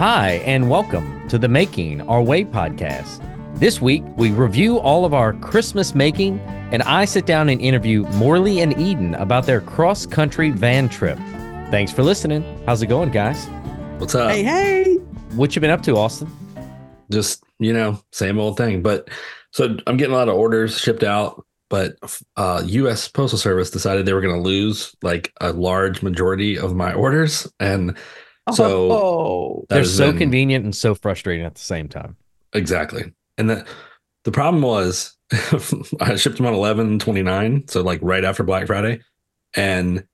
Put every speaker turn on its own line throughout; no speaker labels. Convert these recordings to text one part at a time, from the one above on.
Hi, and welcome to the Making Our Way podcast. This week, we review all of our Christmas making, and I sit down and interview Morley and Eden about their cross country van trip. Thanks for listening. How's it going, guys?
What's up?
Hey, hey.
What you been up to, Austin?
Just, you know, same old thing. But so I'm getting a lot of orders shipped out, but uh US Postal Service decided they were going to lose like a large majority of my orders and so
oh,
They're so
been-
convenient and so frustrating at the same time.
Exactly. And the the problem was I shipped them on 11 29, so like right after Black Friday. And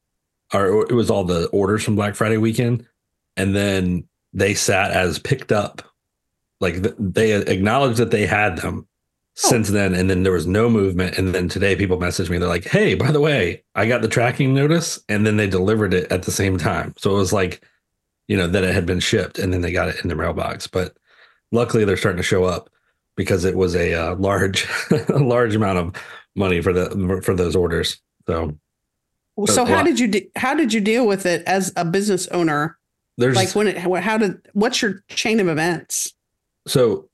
our it was all the orders from Black Friday weekend. And then they sat as picked up. Like th- they acknowledged that they had them
Oh.
since then. And then there was no movement. And then today people messaged me. They're like, hey, by the way, I got the tracking notice. And then they delivered it at the same time. So it was like, you know, that it had been shipped and then they got it in their mailbox. But luckily they're starting to show up because it was a uh, large a large amount of money for the for those orders so
so how did you de- how did you deal with it as a business owner?
there's
Like when it how how did what's your chain of events?
so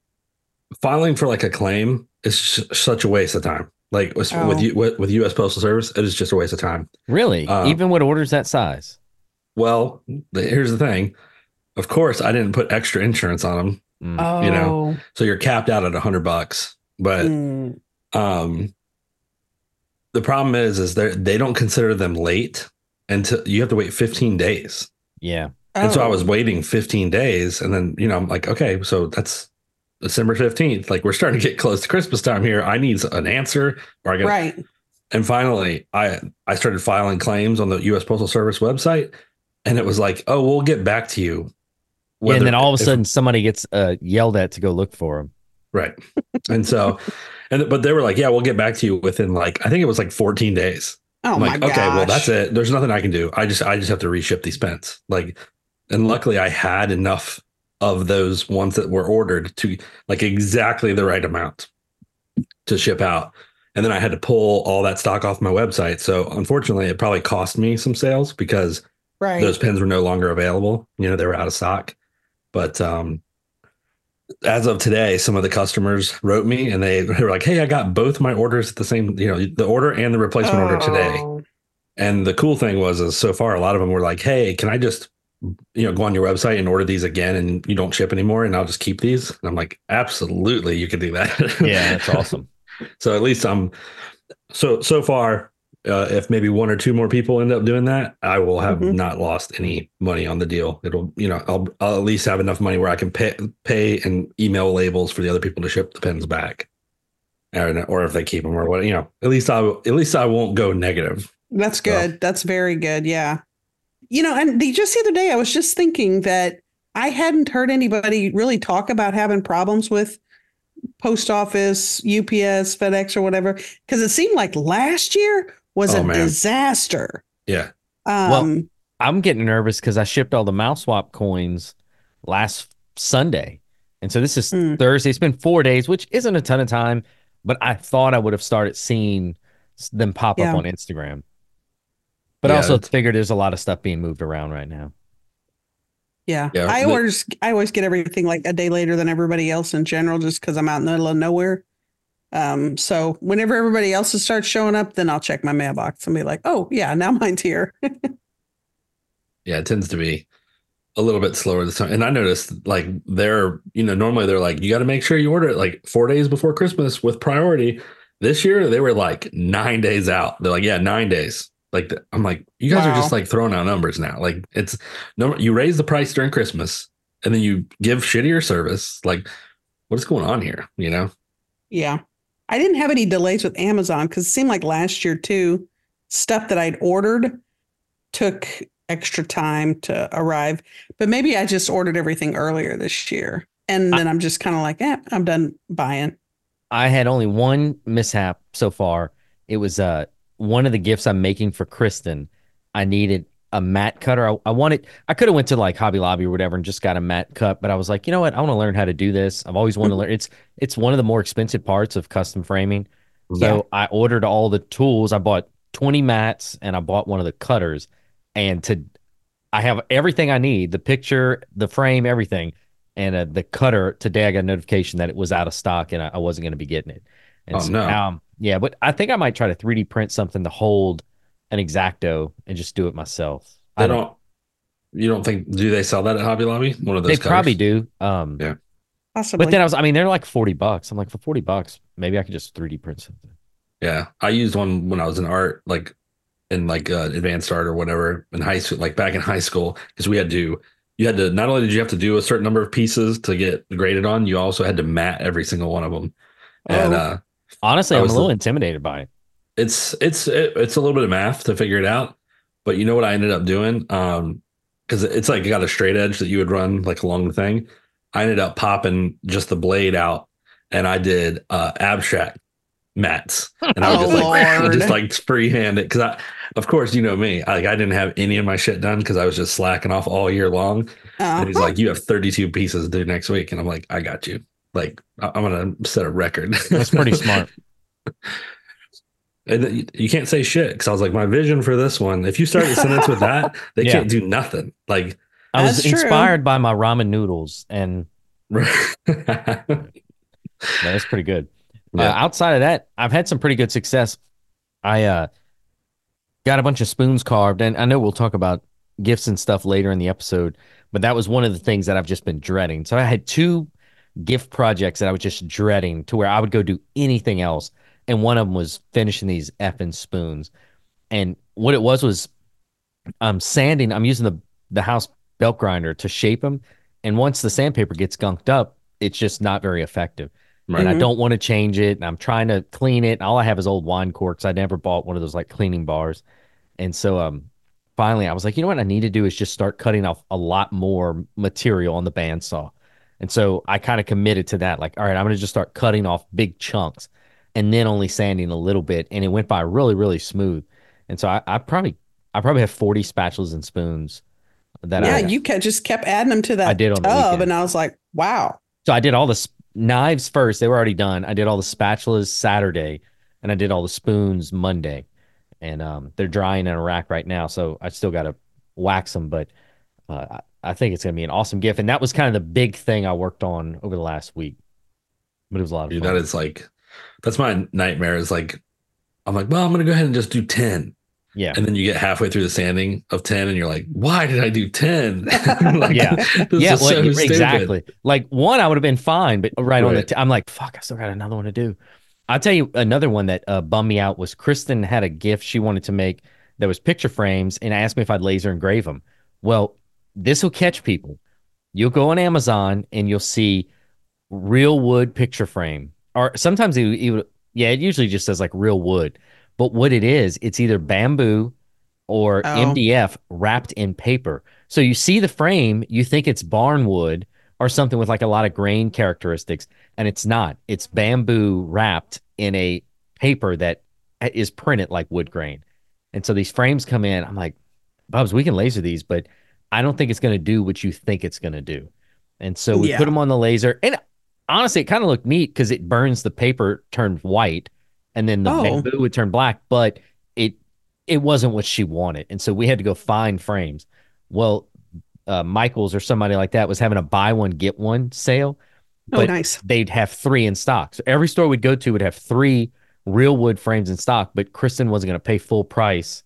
filing for like a claim is s- such a waste of time like with
Oh.
with, you, with with us postal service it is just a waste of time
Really?
Uh,
Even with orders that size?
Well here's the thing of course i didn't put extra insurance on them
Mm.
Oh,
you know, so you're capped out at a hundred bucks but
Mm.
um the problem is is they they don't consider them late until you have to wait 15 days
yeah.
And so I
Oh.
was waiting 15 days. And then, you know, I'm like, okay, so that's December 15th. Like we're starting to get close to Christmas time here. I need an answer or I got
right.
and finally I I started filing claims on the US Postal Service website. And it was like, oh, we'll get back to you.
Yeah, and then all of a
if-
sudden somebody gets uh, yelled at to go look for them.
right. And so and but they were like, yeah, we'll get back to you within like I think it was like 14 days.
Oh
I'm
my
like,
gosh.
okay, well, that's it. There's nothing I can do. I just I just have to reship these pens. Like, and luckily I had enough of those ones that were ordered to like exactly the right amount to ship out. And then I had to pull all that stock off my website. So unfortunately, it probably cost me some sales because
Right.
those pens were no longer available. You know, they were out of stock. But um as of today, some of the customers wrote me and they, they were like, Hey, I got both my orders at the same, you know, the order and the replacement order today.
Oh.
And the cool thing was, is so far a lot of them were like, "Hey, can I just, you know, go on your website and order these again, and you don't ship anymore, and I'll just keep these." And I'm like, "Absolutely, you can do that."
Yeah, that's awesome.
so at least I'm, so so far, uh, if maybe one or two more people end up doing that, I will have
Mhm.
not lost any money on the deal. It'll, you know, I'll I'll at least have enough money where I can pay pay and email labels for the other people to ship the pens back, or or if they keep them or what, you know, at least I at least I won't go negative.
That's
So-
good. That's very good. Yeah. You know, and the, just the other day, I was just thinking that I hadn't heard anybody really talk about having problems with post office, UPS, FedEx, or whatever, because it seemed like last year was
Oh,
a
man.
disaster.
Yeah.
Um,
I'm getting nervous because I shipped all the mouse swap coins last Sunday. And so this is
Mm.
Thursday. It's been four days, which isn't a ton of time, but I thought I would have started seeing them pop
Yeah.
up on Instagram. But I also
it's-
figured there's a lot of stuff being moved around right now.
yeah.
Yeah,
I always I always get everything like a day later than everybody else in general, just because I'm out in the middle of nowhere. Um, so whenever everybody else starts showing up, then I'll check my mailbox and be like, oh yeah, now mine's here.
yeah, it tends to be a little bit slower this time. And I noticed like they're, you know, normally they're like, you got to make sure you order it like four days before Christmas with priority. This year they were like nine days out. They're like, yeah, nine days. Like th- I'm like, you guys are just like throwing out numbers now. Like it's no, you raise the price during Christmas and then you give shittier service. Like, what is going on here? You know?
Yeah. I didn't have any delays with Amazon because it seemed like last year too, stuff that I'd ordered took extra time to arrive. But maybe I just ordered everything earlier this year. And then I'm just kind of like, eh, I'm done buying.
I had only one mishap so far. It was uh one of the gifts I'm making for Kristen. I needed a mat cutter. I, I wanted I could have went to like Hobby Lobby or whatever and just got a mat cut, but I was like, you know what? I want to learn how to do this. I've always wanted to learn. It's it's one of the more expensive parts of custom framing. So I ordered all the tools. I bought 20 mats and I bought one of the cutters. And to I have everything I need, the picture, the frame, everything. and uh, the cutter today I got a notification that it was out of stock and I, I wasn't going to be getting it. And
Oh,
so
no.
I'm- yeah, but I think I might try to 3D print something to hold an exacto and just do it myself.
They
I
don't. You don't think? Do they sell that at Hobby Lobby? One of those.
They
those.
probably do. Um,
Yeah.
Possibly.
but then I was, I mean, they're like 40 bucks. I'm like, for 40 bucks, maybe I could just 3D print something.
Yeah, I used one when I was in art, like in like uh, advanced art or whatever in high school, like back in high school, because we had to. You had to not only did you have to do a certain number of pieces to get graded on, you also had to mat every single one of them. And
Oh.
uh,
Honestly,
I
I'm a little
the-
intimidated by it.
It's it's it, it's a little bit of math to figure it out. But you know what I ended up doing? Um, because it's like got a straight edge that you would run like along the thing. I ended up popping just the blade out, and I did uh abstract mats, and I was just
Oh,
like
Lord.
just like freehand it because I, of course, you know me, I, like I didn't have any of my shit done because I was just slacking off all year long. And he's
Uh-huh.
like, "You have 32 pieces to do next week," and I'm like, "I got you." Like I- I'm gonna set a record.
That's pretty smart.
And you- you can't say shit because I was like, my vision for this one. If you start a sentence with that, they
Yeah.
can't do nothing. Like,
I was
That's true.
inspired by my ramen noodles, and that's pretty good. Uh, outside of that, I've had some pretty good success. I uh, got a bunch of spoons carved, and I know we'll talk about gifts and stuff later in the episode, but that was one of the things that I've just been dreading. So I had two gift projects that I was just dreading to where I would go do anything else, and one of them was finishing these effing spoons. And what it was was I'm sanding. I'm using the the house belt grinder to shape them, and once the sandpaper gets gunked up, it's just not very effective and I
Mhm.
don't want to change it. And I'm trying to clean it. All I have is old wine corks. I never bought one of those like cleaning bars. And so um finally I was like, you know what I need to do is just start cutting off a lot more material on the bandsaw. And so I kind of committed to that. Like, all right, I'm gonna just start cutting off big chunks and then only sanding a little bit. And it went by really, really smooth. And so I, I probably I probably have 40 spatulas and spoons that
yeah,
I
you kept, just kept adding them to that
I did on the
tub,
weekend.
and I was like, wow.
So I did all the sp- knives first. They were already done. I did all the spatulas Saturday, and I did all the spoons Monday, and um, they're drying in a rack right now. So I still got to wax them, but uh, I, I think it's gonna be an awesome gift. And that was kind of the big thing I worked on over the last week. But it was a lot of
Dude,
fun.
that is like, that's my nightmare. Is like, I'm like, well, I'm gonna go ahead and just do 10,
yeah,
and then you get halfway through the sanding of 10, and you're like, why did I do 10? like,
Yeah. yeah, well,
so stupid.
exactly. Like one, I would have been fine, but right, on the,
Right.
t- I'm like, fuck, I still got another one to do. I'll tell you another one that uh, bummed me out was Kristen had a gift she wanted to make that was picture frames and asked me if I'd laser engrave them. Well, this will catch people. You'll go on Amazon and you'll see real wood picture frame, or sometimes it, would- yeah, it usually just says like real wood. But what it is, it's either bamboo or
Oh.
MDF wrapped in paper. So you see the frame, you think it's barn wood or something with like a lot of grain characteristics, and it's not. It's bamboo wrapped in a paper that uh, is printed like wood grain. And so these frames come in. I'm like, Bubs, we can laser these, but I don't think it's going to do what you think it's going to do. And so we
Yeah.
put them on the laser. And honestly, it kind of looked neat because it burns the paper turns white and then the
Oh.
bamboo would turn black, but it it wasn't what she wanted. And so we had to go find frames. Well, uh, Michaels or somebody like that was having a buy one, get one sale
Oh,
But-
nice.
they'd have three in stock. So every store we'd go to would have three real wood frames in stock, but Kristen wasn't going to pay full price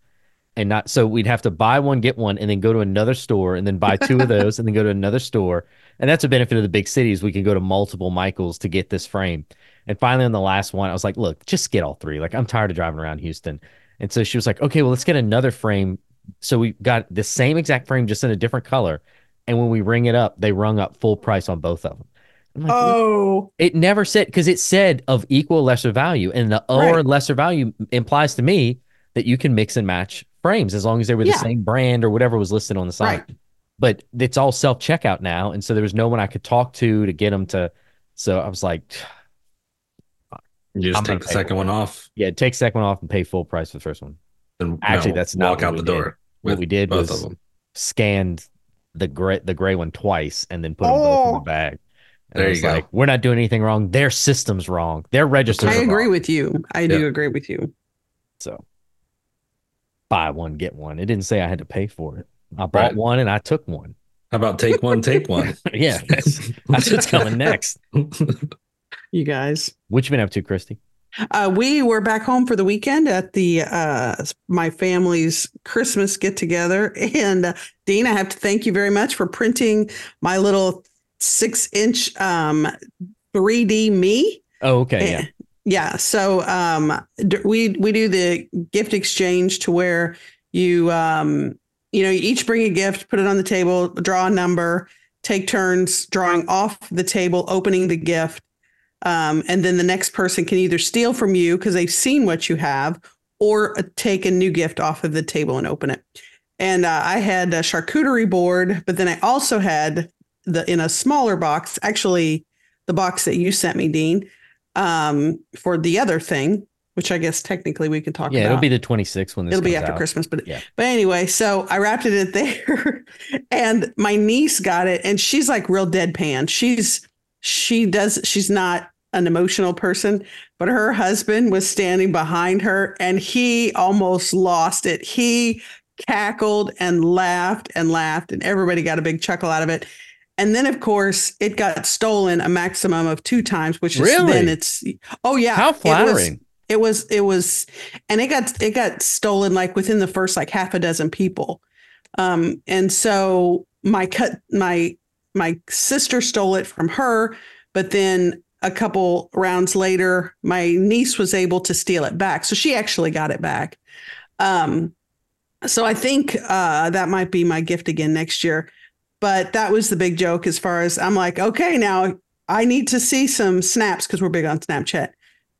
and not so we'd have to buy one, get one, and then go to another store and then buy two of those and then go to another store. And that's a benefit of the big cities. We can go to multiple Michaels to get this frame. And finally on the last one, I was like, look, just get all three. Like I'm tired of driving around Houston. And so she was like, okay, well, let's get another frame. So we got the same exact frame, just in a different color. And when we ring it up, they rung up full price on both of them. Like,
Oh,
it never said because it said of equal lesser value, and the or
Right.
lesser value implies to me that you can mix and match frames as long as they were the same brand or whatever was listed on the site.
right.
But it's all self checkout now, and so there was no one I could talk to to get them to. So I was like,
You just
I'm
take the second one off
yeah, take the second one off and pay full price for the first one.
and
Actually,
no,
that's not
walk
what
out
we
the
did.
door.
What we did
both
was
of them.
scanned the gray the gray one twice and then put them both in the
Oh.
bag. And
There
I
you
was
go.
like, we're not doing anything wrong. Their system's wrong. Their registers.
I
are
agree
wrong.
with you. I do agree with you.
So buy one, get one. It didn't say I had to pay for it. I bought
Right.
one and I took one.
How about take one, take one?
yeah, that's, that's what's coming next.
You guys.
What you been up to, Christy?
Uh, we were back home for the weekend at the uh, my family's Christmas get together, and uh, Dean, I have to thank you very much for printing my little six inch um, 3D me.
Oh, okay, yeah.
Yeah. So um, d- we we do the gift exchange to where you um, you know you each bring a gift, put it on the table, draw a number, take turns drawing off the table, opening the gift, um, and then the next person can either steal from you because they've seen what you have, or uh, take a new gift off of the table and open it. And uh, I had a charcuterie board, but then I also had the in a smaller box, actually the box that you sent me, Dean um, for the other thing, which I guess technically we can talk about.
Yeah,
about.
it'll be the 26th when this
It'll be after
out.
Christmas, but
Yeah.
but anyway, so I wrapped it in there, and my niece got it, and she's like real deadpan. She's she does she's not an emotional person, but her husband was standing behind her, and he almost lost it. He cackled and laughed and laughed, and everybody got a big chuckle out of it. And then, of course, it got stolen a maximum of two times, which is
Really?
then it's oh yeah,
How
It was-
flattering.
It was it was and it got it got stolen like within the first like half a dozen people. Um and so my cut my my sister stole it from her but then a couple rounds later my niece was able to steal it back. So she actually got it back. Um so i think uh that might be my gift again next year. But that was the big joke as far as i'm like okay now i need to see some snaps because we're big on snapchat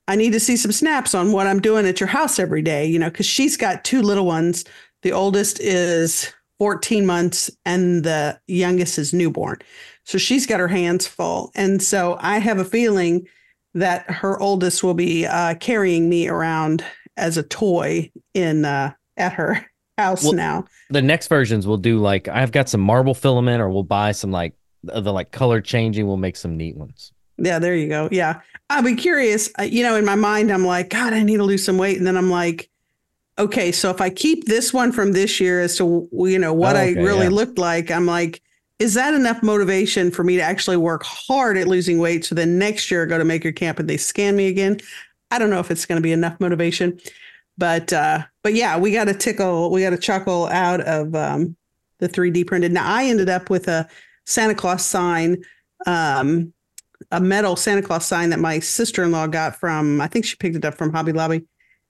I need to see some snaps on what I'm doing at your house every day, you know, because she's got two little ones. The oldest is 14 months and the youngest is newborn. So she's got her hands full. And so I have a feeling that her oldest will be uh, carrying me around as a toy in uh, at her house
Well-
now.
The next versions we'll do like I've got some marble filament, or we'll buy some like the the, like color changing. We'll make some neat ones.
Yeah, there you go. Yeah. I'll be curious. Uh, You know, in my mind, I'm like, God, I need to lose some weight. And then I'm like, okay, so if I keep this one from this year as to, you know, what
Oh,
I really
yeah.
looked like, I'm like, is that enough motivation for me to actually work hard at losing weight? So then next year I go to Maker Camp and they scan me again. I don't know if it's going to be enough motivation, but, uh, but yeah, we got a tickle, we got a chuckle out of, um, the 3D printed. Now I ended up with a Santa Claus sign, um, a metal Santa Claus sign that my sister in law got from, I think she picked it up from Hobby Lobby.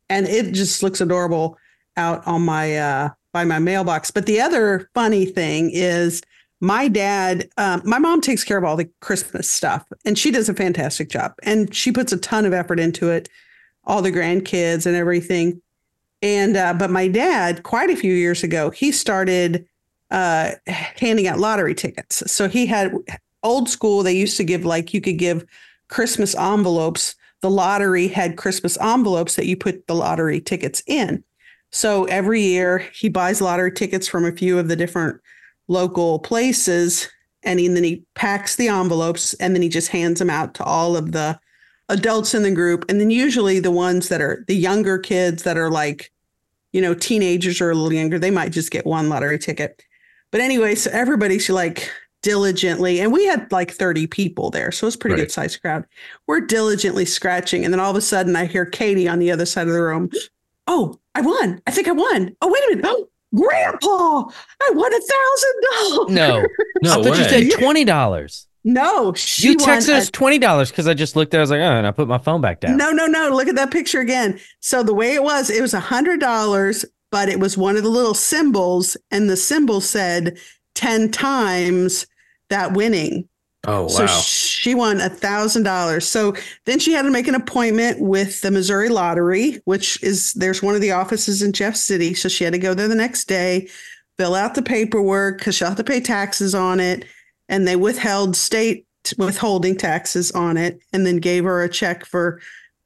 And it just looks adorable out on my, uh, by my mailbox. But the other funny thing is my dad, um, my mom takes care of all the Christmas stuff and she does a fantastic job and she puts a ton of effort into it, all the grandkids and everything. And, uh, but my dad, quite a few years ago, he started uh, handing out lottery tickets. So he had old school, they used to give like you could give Christmas envelopes. The lottery had Christmas envelopes that you put the lottery tickets in. So every year he buys lottery tickets from a few of the different local places and he- then he packs the envelopes and then he just hands them out to all of the adults in the group and then usually the ones that are the younger kids that are like you know teenagers or a little younger they might just get one lottery ticket but anyway so everybody's like diligently and we had like 30 people there so it's a pretty
Right.
good sized crowd we're diligently scratching and then all of a sudden i hear katie on the other side of the room oh i won i think i won oh wait a minute oh grandpa i won a thousand dollars
No,
No
I thought you
way.
said twenty dollars.
no she
You
won
texted
a-
us twenty dollars because I just looked there. I was like, oh, and I put my phone back down.
No, no, no. Look at that picture again. So the way it was, it was a hundred dollars, but it was one of the little symbols, and the symbol said 10 times that winning.
Oh wow.
So she won a thousand dollars. So then she had to make an appointment with the Missouri Lottery, which is there's one of the offices in Jeff City. So she had to go there the next day, fill out the paperwork because she'll have to pay taxes on it. And they withheld state withholding taxes on it and then gave her a check for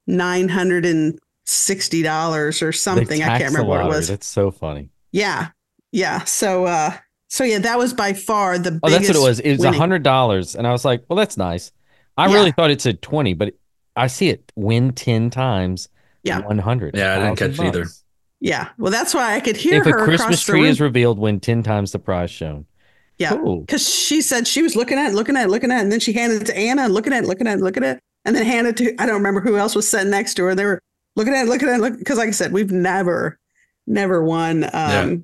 nine hundred and sixty dollars or something. I can't remember what it was.
That's so funny.
Yeah. Yeah. So uh so yeah, that was by far the
Oh, that's what it was. It was a hundred dollars, and I was like, well, that's nice. I
Yeah.
really thought it said twenty, but I see it win ten times.
Yeah.
one hundred.
Yeah, I didn't catch it either.
Yeah. Well, that's why I could hear
If a
her
Christmas
across the
tree
room.
is revealed, win ten times the prize shown.
Yeah.
Cool.
Because she said she was looking at it, looking at it, looking at it, and then she handed it to Anna and looking at it, looking at it, looking at it, and then handed it to I don't remember who else was sitting next to her. They were looking at it, looking at it, because like I said, we've never, never won um,
Yeah.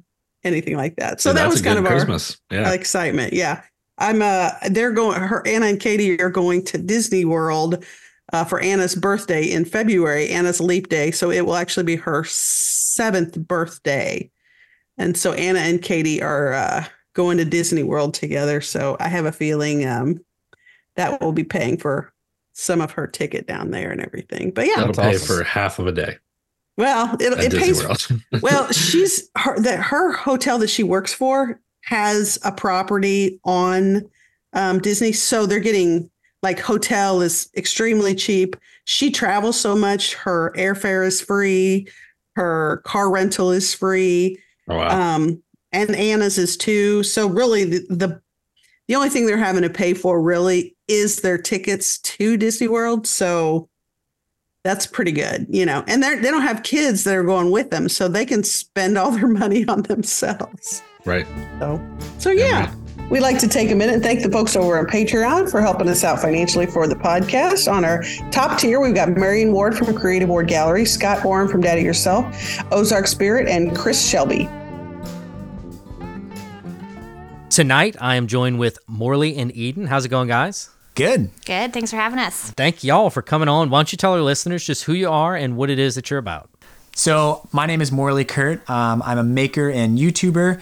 Anything like that. So
And
that was kind
good
of our
Christmas. Yeah.
excitement. Yeah. I'm uh they're going her Anna and Katie are going to Disney World uh, for Anna's birthday in February, Anna's leap day. So it will actually be her seventh birthday. And so Anna and Katie are uh, going to Disney World together. So I have a feeling um, that will be paying for some of her ticket down there and everything. But yeah,
That'll pay
awesome.
for half of a day
well, it, it pays well, she's her that her hotel that she works for has a property on um, Disney, so they're getting like hotel is extremely cheap. She travels so much; her airfare is free, her car rental is free,
oh, wow.
um, and Anna's is too. So really, the, the the only thing they're having to pay for really is their tickets to Disney World. So that's pretty good, you know. And they they don't have kids that are going with them, so they can spend all their money on themselves.
right.
So, so yeah. We'd like to take a minute and thank the folks over on Patreon for helping us out financially for the podcast. On our top tier, we've got Marion Ward from Creative Ward Gallery, Scott Warren from Daddy Yourself, Ozark Spirit, and Chris Shelby.
Tonight, I am joined with Morley and Eden. How's it going, guys?
Good.
Good. Thanks for having us.
Thank y'all for coming on. Why don't you tell our listeners just who you are and what it is that you're about?
So, my name is Morley Kurt. Um, I'm a maker and YouTuber.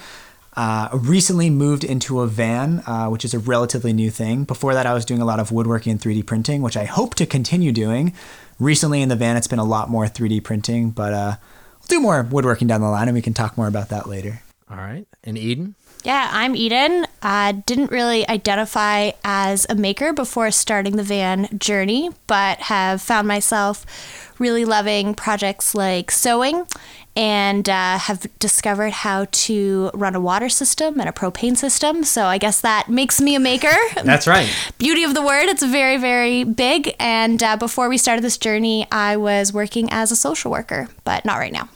Uh, recently moved into a van, uh, which is a relatively new thing. Before that, I was doing a lot of woodworking and 3D printing, which I hope to continue doing. Recently in the van, it's been a lot more 3D printing, but uh, we'll do more woodworking down the line and we can talk more about that later.
All right. And Eden?
Yeah, I'm Eden. I didn't really identify as a maker before starting the van journey, but have found myself really loving projects like sewing and uh, have discovered how to run a water system and a propane system. So I guess that makes me a maker.
That's right.
Beauty of the word, it's very, very big. And uh, before we started this journey, I was working as a social worker, but not right now.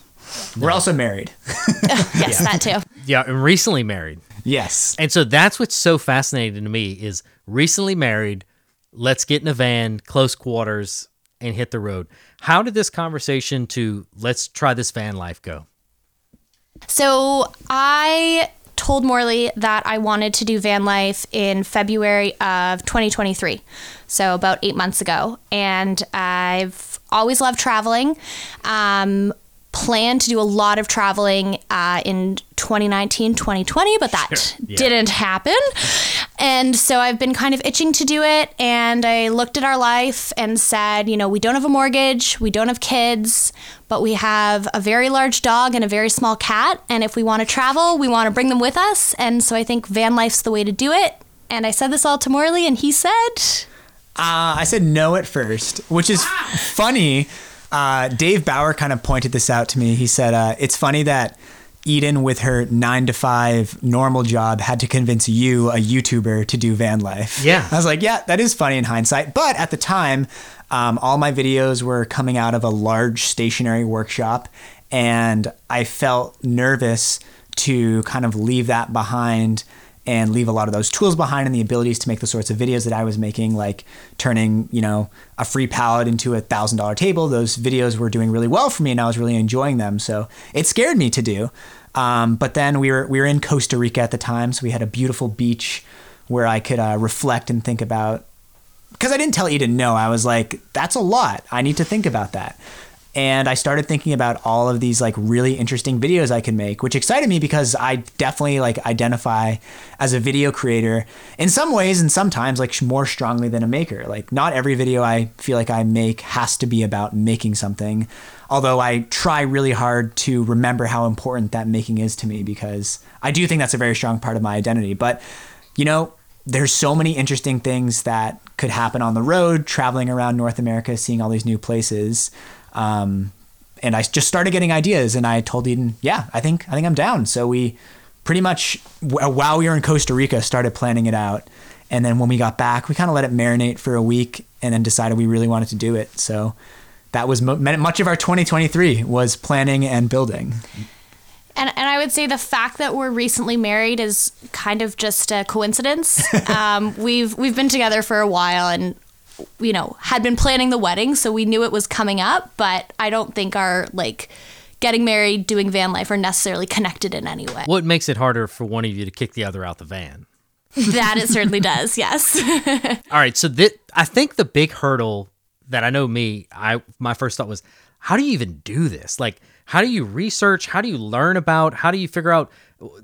We're also married.
Yes, that too.
Yeah, and recently married.
yes.
And so that's what's so fascinating to me is recently married, let's get in a van, close quarters, and hit the road. How did this conversation to let's try this van life go?
So I told Morley that I wanted to do van life in February of 2023. So about eight months ago. And I've always loved traveling. Um, planned to do a lot of traveling uh, in 2019 2020 but that
Yeah.
didn't happen and so i've been kind of itching to do it and i looked at our life and said you know we don't have a mortgage we don't have kids but we have a very large dog and a very small cat and if we want to travel we want to bring them with us and so i think van life's the way to do it and i said this all to morley and he said
Uh, I said no at first, which is funny. Uh, Dave Bauer kind of pointed this out to me. He said, uh, It's funny that Eden, with her nine to five normal job, had to convince you, a YouTuber, to do van life.
Yeah.
I was like, Yeah, that is funny in hindsight. But at the time, um, all my videos were coming out of a large stationary workshop, and I felt nervous to kind of leave that behind and leave a lot of those tools behind and the abilities to make the sorts of videos that I was making, like turning, you know, a free palette into a thousand dollar table. Those videos were doing really well for me and I was really enjoying them. So it scared me to do. Um, but then we were we were in Costa Rica at the time, so we had a beautiful beach where I could uh, reflect and think about. Because I didn't tell Eden no, I was like, that's a lot. I need to think about that and I started thinking about all of these like really interesting videos I could make, which excited me because I definitely like identify as a video creator in some ways and sometimes like more strongly than a maker. Like not every video I feel like I make has to be about making something, although I try really hard to remember how important that making is to me because I do think that's a very strong part of my identity. But you know, there's so many interesting things that could happen on the road, traveling around North America, seeing all these new places. Um, and I just started getting ideas, and I told Eden, "Yeah, I think I think I'm down." So we pretty much while we were in Costa Rica started planning it out, and then when we got back, we kind of let it marinate for a week, and then decided we really wanted to do it. So that was mo- much of our 2023 was planning and building.
And, and I would say the fact that we're recently married is kind of just a coincidence. um, we've we've been together for a while and you know had been planning the wedding, so we knew it was coming up. But I don't think our like getting married, doing van life are necessarily connected in any way.
What makes it harder for one of you to kick the other out the van?
that it certainly does. Yes.
All right, so that I think the big hurdle that I know me, I my first thought was, how do you even do this? Like, how do you research? How do you learn about? How do you figure out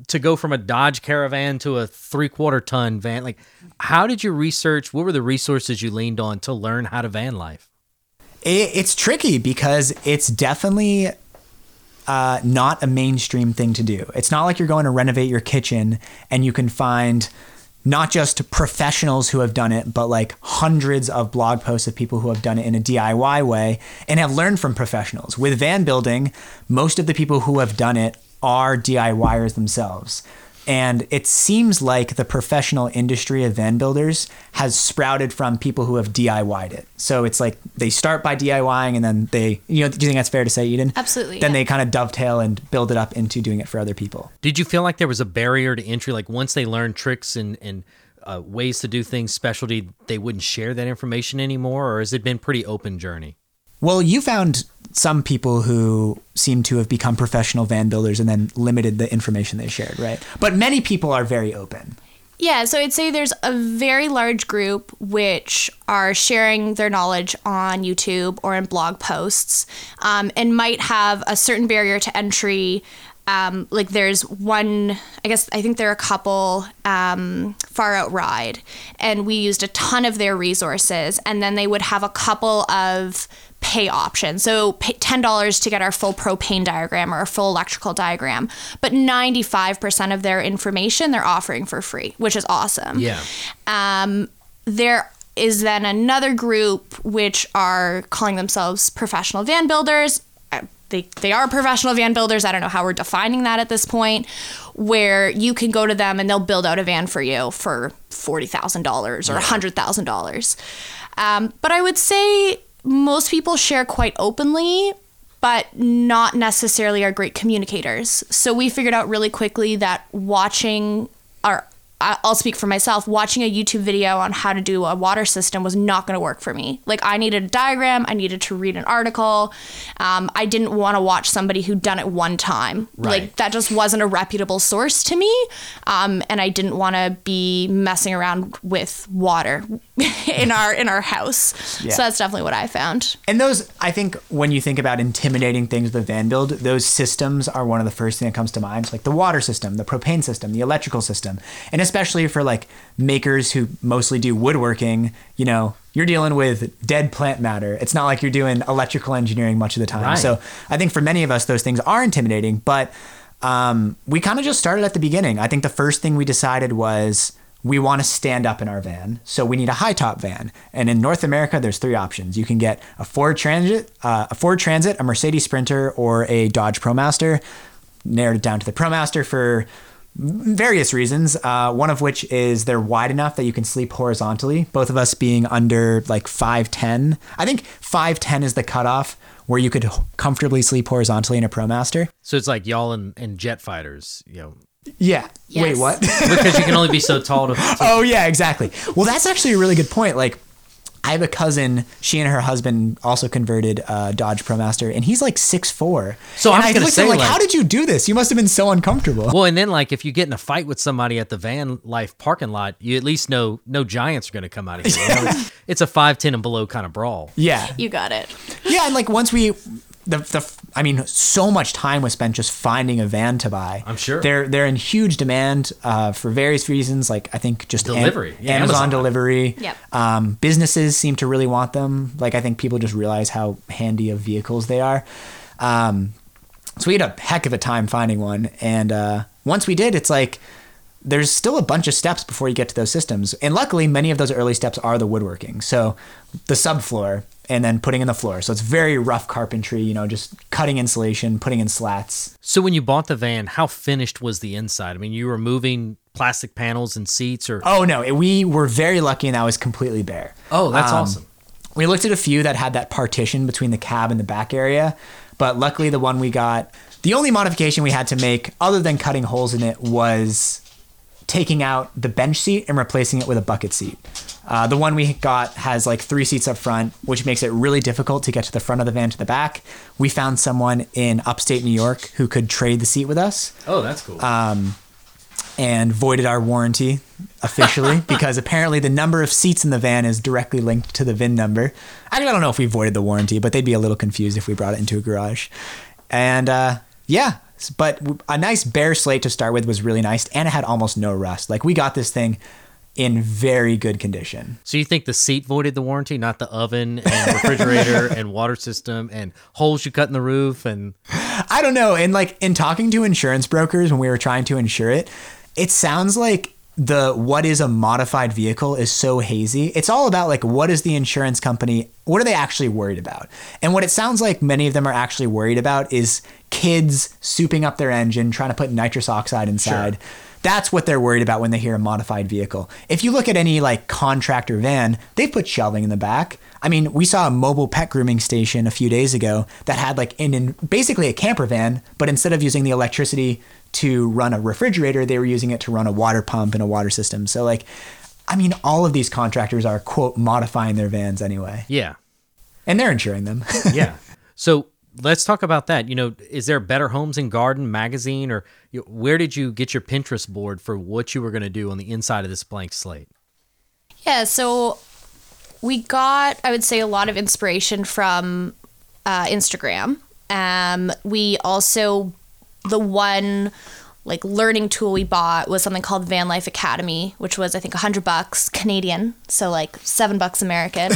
to go from a Dodge Caravan to a three quarter ton van? Like, how did you research? What were the resources you leaned on to learn how to van life?
It, it's tricky because it's definitely uh, not a mainstream thing to do. It's not like you're going to renovate your kitchen and you can find not just professionals who have done it, but like hundreds of blog posts of people who have done it in a DIY way and have learned from professionals. With van building, most of the people who have done it are DIYers themselves. And it seems like the professional industry of van builders has sprouted from people who have DIY'd it. So it's like they start by DIYing and then they, you know, do you think that's fair to say, Eden?
Absolutely,
Then
yeah.
they kind of dovetail and build it up into doing it for other people.
Did you feel like there was a barrier to entry? Like once they learned tricks and and uh, ways to do things, specialty, they wouldn't share that information anymore, or has it been pretty open journey?
Well, you found some people who seem to have become professional van builders and then limited the information they shared, right? But many people are very open.
Yeah, so I'd say there's a very large group which are sharing their knowledge on YouTube or in blog posts um, and might have a certain barrier to entry. Um, like there's one, I guess I think there are a couple um, Far Out Ride, and we used a ton of their resources, and then they would have a couple of pay options. So $10 to get our full propane diagram or a full electrical diagram, but 95% of their information they're offering for free, which is awesome.
Yeah.
Um, there is then another group which are calling themselves professional van builders. Uh, They, they are professional van builders. I don't know how we're defining that at this point, where you can go to them and they'll build out a van for you for $40,000 or $100,000. Um, but I would say most people share quite openly, but not necessarily are great communicators. So we figured out really quickly that watching I'll speak for myself. Watching a YouTube video on how to do a water system was not going to work for me. Like, I needed a diagram, I needed to read an article. Um, I didn't want to watch somebody who'd done it one time.
Right.
Like, that just wasn't a reputable source to me. Um, and I didn't want to be messing around with water in our in our house.
Yeah.
So that's definitely what I found.
And those, I think, when you think about intimidating things with a van build, those systems are one of the first thing that comes to mind. So like the water system, the propane system, the electrical system, and especially for like makers who mostly do woodworking. You know, you're dealing with dead plant matter. It's not like you're doing electrical engineering much of the time.
Right.
So I think for many of us, those things are intimidating. But um, we kind of just started at the beginning. I think the first thing we decided was we want to stand up in our van. So we need a high top van. And in North America, there's three options. You can get a Ford Transit, uh, a Ford Transit, a Mercedes Sprinter, or a Dodge ProMaster. Narrowed it down to the ProMaster for various reasons. Uh, one of which is they're wide enough that you can sleep horizontally. Both of us being under like 5'10. I think 5'10 is the cutoff where you could comfortably sleep horizontally in a ProMaster.
So it's like y'all and, and jet fighters, you know,
Yeah. Wait, what?
because you can only be so tall to. to-
oh yeah, exactly. Well, that's actually a really good point. Like, I have a cousin. She and her husband also converted uh, Dodge ProMaster, and he's like six four.
So I
and
was gonna
looked at him
say,
like,
like-
how did you do this? You must have been so uncomfortable.
well, and then like if you get in a fight with somebody at the van life parking lot, you at least know no giants are going to come out of here. You it's, it's a five ten and below kind of brawl.
yeah,
You got it.
yeah, and like once we, the the, I mean, so much time was spent just finding a van to buy.
I'm sure.
they're they're in huge demand uh, for various reasons. Like I think just Am-
Delivery. Yeah,
Amazon,
Amazon.
delivery.
Yep.
Um, businesses seem to really want them. Like I think people just realize how handy of vehicles they are. Um, so we had a heck of a time finding one, and uh, once we did, it's like there's still a bunch of steps before you get to those systems. And luckily, many of those early steps are the woodworking. So the subfloor and then putting in the floor. So it's very rough carpentry, you know, just cutting insulation, putting in slats.
So when you bought the van, how finished was the inside? I mean, you were moving plastic panels and seats, or
Oh no, we were very lucky and that was completely bare.
oh, that's
Um,
awesome.
We looked at a few that had that partition between the cab and the back area, but luckily the one we got The only modification we had to make, other than cutting holes in it, was taking out the bench seat and replacing it with a bucket seat. Uh, the one we got has like three seats up front, which makes it really difficult to get to the front of the van to the back. We found someone in upstate New York who could trade the seat with us
Oh, that's cool.
and voided our warranty officially because apparently the number of seats in the van is directly linked to the VIN number. I don't know if we voided the warranty, but they'd be a little confused if we brought it into a garage. And uh, yeah, but a nice bare slate to start with was really nice, and it had almost no rust. Like we got this thing in very good condition.
so you think the seat voided the warranty, not the oven and refrigerator and water system and holes you cut in the roof and
I don't know. And like in talking to insurance brokers when we were trying to insure it, it sounds like the what is a modified vehicle is so hazy. It's all about like what is the insurance company, what are they actually worried about? And what it sounds like many of them are actually worried about is kids souping up their engine, trying to put nitrous oxide inside. That's what they're worried about when they hear a modified vehicle. If you look at any like contractor van, they put shelving in the back. I mean, we saw a mobile pet grooming station a few days ago that had like in, in basically a camper van, but instead of using the electricity to run a refrigerator, they were using it to run a water pump and a water system. So like, I mean, all of these contractors are quote modifying their vans anyway,
yeah.
and they're insuring them.
yeah. So let's talk about that. You know, is there Better Homes and Garden magazine, or you know, where did you get your Pinterest board for what you were going to do on the inside of this blank slate?
Yeah, so we got, I would say, a lot of inspiration from uh, Instagram. Um, we also, the one like learning tool we bought was something called Van Life Academy, which was I think a hundred bucks Canadian, so like seven bucks American,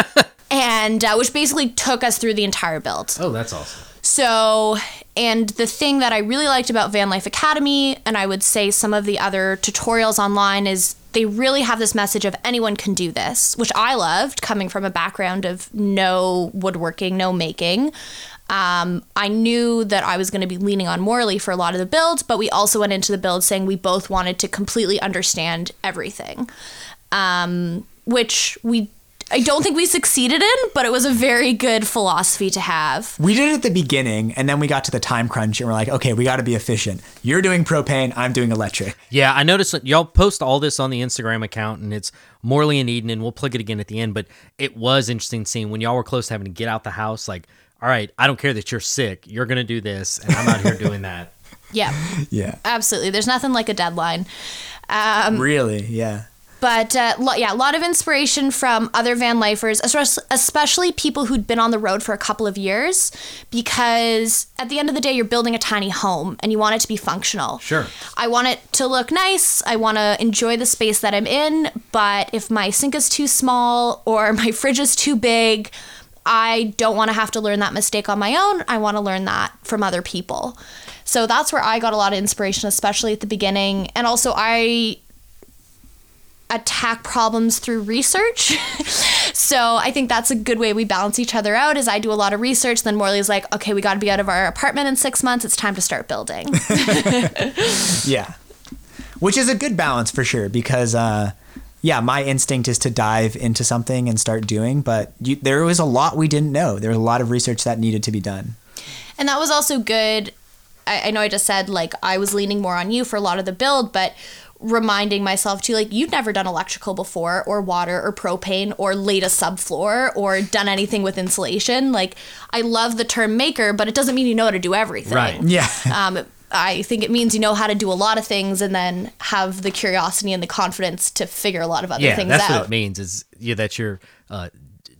and uh, which basically took us through the entire build.
Oh, that's awesome.
So, and the thing that I really liked about Van Life Academy, and I would say some of the other tutorials online, is they really have this message of anyone can do this, which I loved coming from a background of no woodworking, no making. Um, I knew that I was going to be leaning on Morley for a lot of the builds, but we also went into the build saying we both wanted to completely understand everything, um, which we. I don't think we succeeded in, but it was a very good philosophy to have.
we did it at the beginning, and then we got to the time crunch, and we're like, okay, we got to be efficient. You're doing propane, I'm doing electric.
Yeah, I noticed that y'all post all this on the Instagram account, and it's Morley and Eden, and we'll plug it again at the end. But it was interesting seeing when y'all were close to having to get out the house. Like, all right, I don't care that you're sick, you're gonna do this, and I'm out here doing that.
Yeah.
Yeah,
Absolutely. There's nothing like a deadline. Um,
really, yeah.
but uh, lo- yeah, a lot of inspiration from other van lifers, espec- especially people who'd been on the road for a couple of years, because at the end of the day, you're building a tiny home and you want it to be functional.
Sure.
I want it to look nice. I want to enjoy the space that I'm in. But if my sink is too small or my fridge is too big, I don't want to have to learn that mistake on my own. I want to learn that from other people. So that's where I got a lot of inspiration, especially at the beginning. And also, I attack problems through research. so I think that's a good way we balance each other out is I do a lot of research then Morley's like, "Okay, we got to be out of our apartment in 6 months. It's time to start building."
Yeah. Which is a good balance for sure because uh yeah, my instinct is to dive into something and start doing, but you, there was a lot we didn't know. There was a lot of research that needed to be done.
And that was also good. I, I know I just said like I was leaning more on you for a lot of the build, but reminding myself too, like you've never done electrical before, or water, or propane, or laid a subfloor, or done anything with insulation. Like I love the term maker, but it doesn't mean you know how to do everything.
Right.
Yeah.
Um, I think it means you know how to do a lot of things, and then have the curiosity and the confidence to figure a lot of other
Yeah,
things
that's
out.
what it means. Is yeah, that you're uh,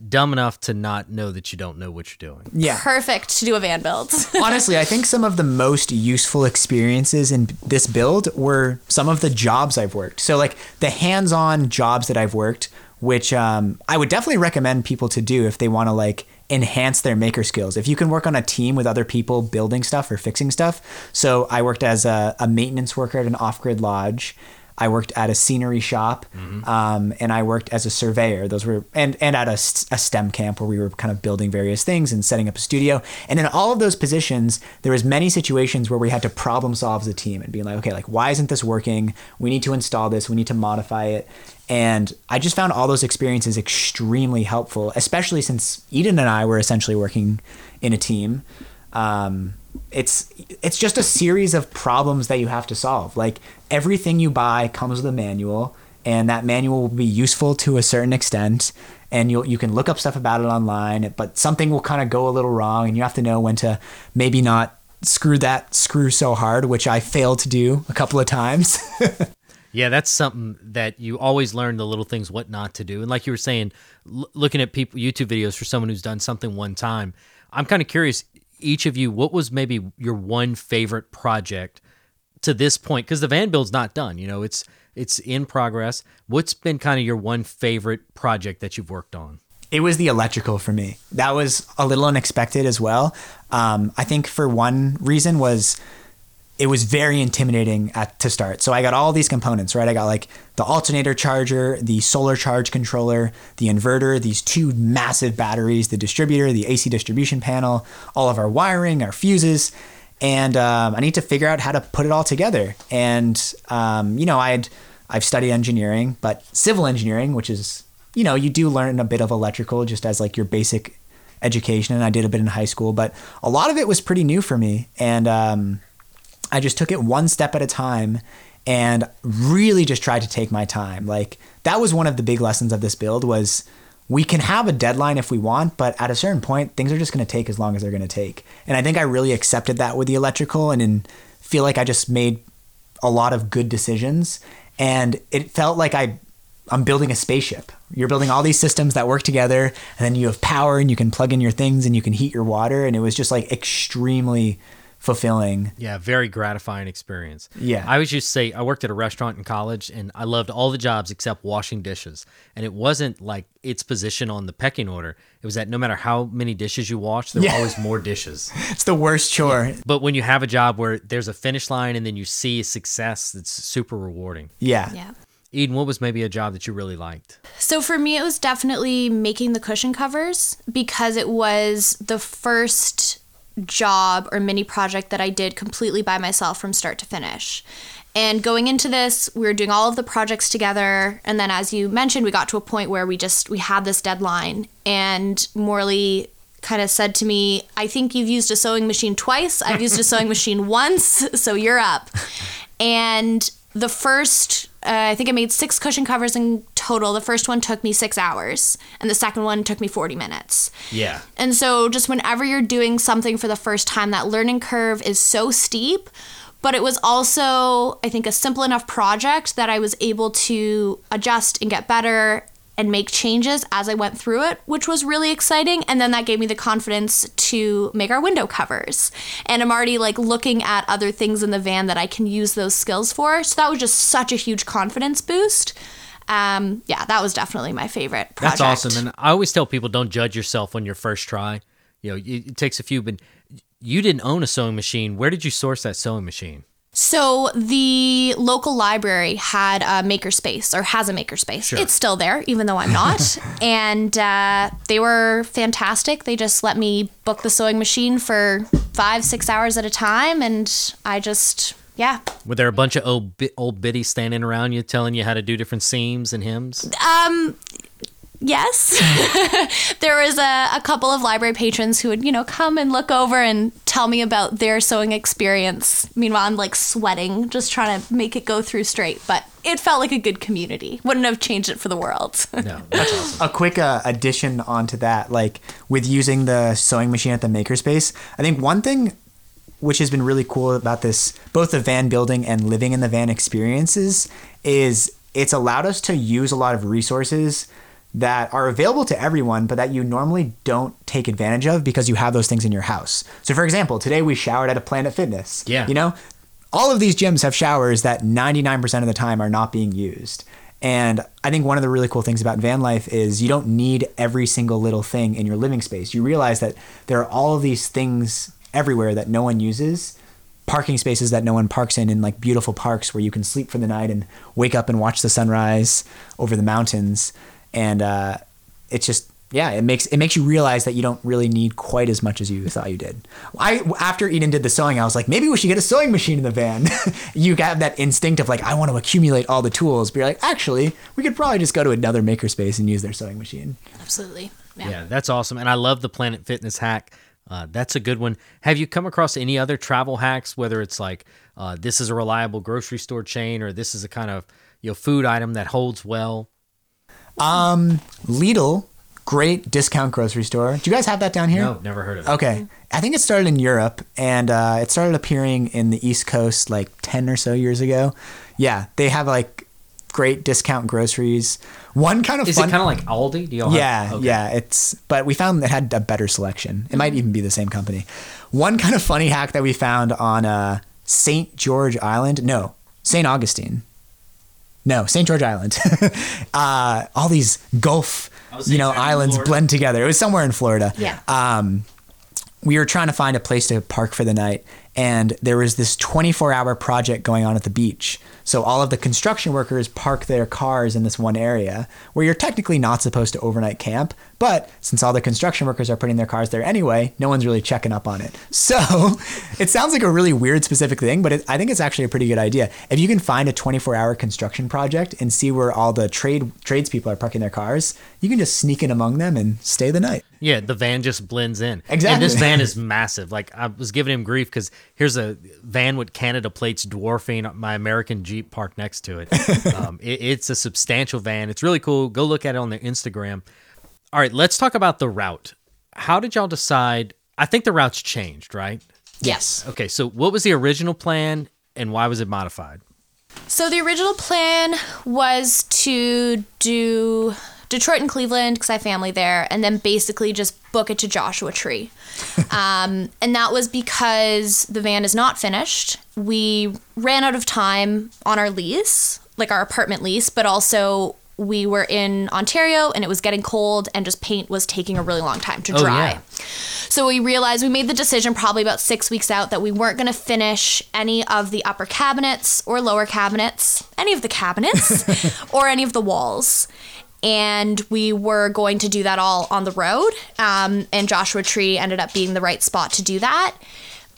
dumb enough to not know that you don't know what you're doing.
Yeah.
Perfect to do a van build.
Honestly, I think some of the most useful experiences in this build were some of the jobs I've worked. So, like the hands on jobs that I've worked, which um, I would definitely recommend people to do if they want to like enhance their maker skills. If you can work on a team with other people building stuff or fixing stuff. So, I worked as a, a maintenance worker at an off grid lodge. I worked at a scenery shop, um, and I worked as a surveyor. Those were and and at a STEM camp where we were kind of building various things and setting up a studio. And in all of those positions, there was many situations where we had to problem solve as a team and being like, okay, like why isn't this working? We need to install this. We need to modify it. And I just found all those experiences extremely helpful, especially since Eden and I were essentially working in a team. Um, it's it's just a series of problems that you have to solve. Like everything you buy comes with a manual, and that manual will be useful to a certain extent. And you you can look up stuff about it online, but something will kind of go a little wrong, and you have to know when to maybe not screw that screw so hard, which I failed to do a couple of times.
Yeah, that's something that you always learn the little things what not to do. And like you were saying, l- looking at people YouTube videos for someone who's done something one time, I'm kind of curious each of you what was maybe your one favorite project to this point because the van build's not done, you know, it's it's in progress. What's been kind of your one favorite project that you've worked on?
it was the electrical for me. That was a little unexpected as well. Um, I think for one reason was it was very intimidating at to start. So I got all these components, right? I got like the alternator charger, the solar charge controller, the inverter, these two massive batteries, the distributor, the AC distribution panel, all of our wiring, our fuses, and um, I need to figure out how to put it all together. And um, you know, I'd I've studied engineering, but civil engineering, which is you know, you do learn a bit of electrical just as like your basic education, and I did a bit in high school, but a lot of it was pretty new for me, and um, I just took it one step at a time and really just tried to take my time. Like that was one of the big lessons of this build was we can have a deadline if we want, but at a certain point, things are just going to take as long as they're going to take. And I think I really accepted that with the electrical and in, feel like I just made a lot of good decisions. And it felt like I, I'm building a spaceship. You're building all these systems that work together, and then you have power, and you can plug in your things, and you can heat your water. And it was just like extremely fulfilling.
Yeah, very gratifying experience.
Yeah.
I always used to say I worked at a restaurant in college and I loved all the jobs except washing dishes. And it wasn't like its position on the pecking order. It was that no matter how many dishes you wash, there
Yeah.
were always more dishes.
It's the worst chore.
But when you have a job where there's a finish line and then you see success, it's super rewarding.
Yeah.
Yeah.
Eden, what was maybe a job that you really liked?
So for me, it was definitely making the cushion covers because it was the first job or mini project that I did completely by myself from start to finish. And going into this, we were doing all of the projects together. And then, as you mentioned, we got to a point where we just we had this deadline, and Morley kind of said to me, "I think you've used a sewing machine twice. I've used a sewing machine once, so you're up." And the first, uh, I think I made six cushion covers in total. The first one took me six hours, and the second one took me 40 minutes.
Yeah.
And so, just whenever you're doing something for the first time, that learning curve is so steep. But it was also, I think, a simple enough project that I was able to adjust and get better and make changes as I went through it, which was really exciting. And then that gave me the confidence to make our window covers. And I'm already like looking at other things in the van that I can use those skills for. So that was just such a huge confidence boost. Um, yeah, that was definitely my favorite project.
That's awesome. And I always tell people don't judge yourself on your first try. You know, it, it takes a few, but you didn't own a sewing machine. Where did you source that sewing machine?
So the local library had a makerspace or has a makerspace.
Sure.
It's still there, even though I'm not. and uh, they were fantastic. They just let me book the sewing machine for five, six hours at a time, and I just yeah.
Were there a bunch of old old biddies standing around you telling you how to do different seams and hems?
Um, yes. there was a, a couple of library patrons who would, you know, come and look over and tell me about their sewing experience. Meanwhile, I'm like sweating, just trying to make it go through straight. But it felt like a good community. Wouldn't have changed it for the world.
No, that's awesome.
a quick uh, addition onto that, like with using the sewing machine at the makerspace, I think one thing which has been really cool about this, both the van building and living in the van experiences, is it's allowed us to use a lot of resources that are available to everyone, but that you normally don't take advantage of because you have those things in your house. So, for example, today we showered at a Planet Fitness.
Yeah.
You know, all of these gyms have showers that 99% of the time are not being used. And I think one of the really cool things about van life is you don't need every single little thing in your living space. You realize that there are all of these things everywhere that no one uses, parking spaces that no one parks in, in like beautiful parks where you can sleep for the night and wake up and watch the sunrise over the mountains. And uh, it's just yeah, it makes it makes you realize that you don't really need quite as much as you thought you did. I after Eden did the sewing, I was like, maybe we should get a sewing machine in the van. you have that instinct of like, I want to accumulate all the tools, but you're like, actually, we could probably just go to another makerspace and use their sewing machine.
Absolutely. Yeah.
Yeah, that's awesome. And I love the Planet Fitness hack Uh, that's a good one. Have you come across any other travel hacks? Whether it's like uh, this is a reliable grocery store chain, or this is a kind of you know food item that holds well.
Um, Lidl, great discount grocery store. Do you guys have that down here?
No, never heard of it.
Okay. I think it started in Europe and uh, it started appearing in the East Coast like 10 or so years ago. Yeah, they have like great discount groceries. One kind of
Is
fun.
it kind of like Aldi? Do y'all
yeah,
have, okay.
yeah. It's but we found it had a better selection. It might even be the same company. One kind of funny hack that we found on uh, Saint George Island. No, Saint Augustine. No, Saint George Island. uh, all these Gulf, you know, islands blend together. It was somewhere in Florida.
Yeah.
Um, we were trying to find a place to park for the night, and there was this 24-hour project going on at the beach. So all of the construction workers park their cars in this one area where you're technically not supposed to overnight camp, but since all the construction workers are putting their cars there anyway, no one's really checking up on it. So it sounds like a really weird specific thing, but it, I think it's actually a pretty good idea. If you can find a 24-hour construction project and see where all the trade tradespeople are parking their cars, you can just sneak in among them and stay the night.
Yeah, the van just blends in.
Exactly.
And this van is massive. Like I was giving him grief because here's a van with Canada plates dwarfing my American Jeep parked next to it. um, it. It's a substantial van. It's really cool. Go look at it on their Instagram. All right, let's talk about the route. How did y'all decide? I think the route's changed, right?
Yes.
Okay, so what was the original plan and why was it modified?
So the original plan was to do Detroit and Cleveland because I have family there, and then basically just book it to Joshua Tree. um, and that was because the van is not finished. We ran out of time on our lease, like our apartment lease, but also we were in Ontario and it was getting cold, and just paint was taking a really long time to
Oh,
dry.
yeah.
So we realized we made the decision probably about six weeks out that we weren't going to finish any of the upper cabinets or lower cabinets, any of the cabinets, or any of the walls. And we were going to do that all on the road. Um, and Joshua Tree ended up being the right spot to do that.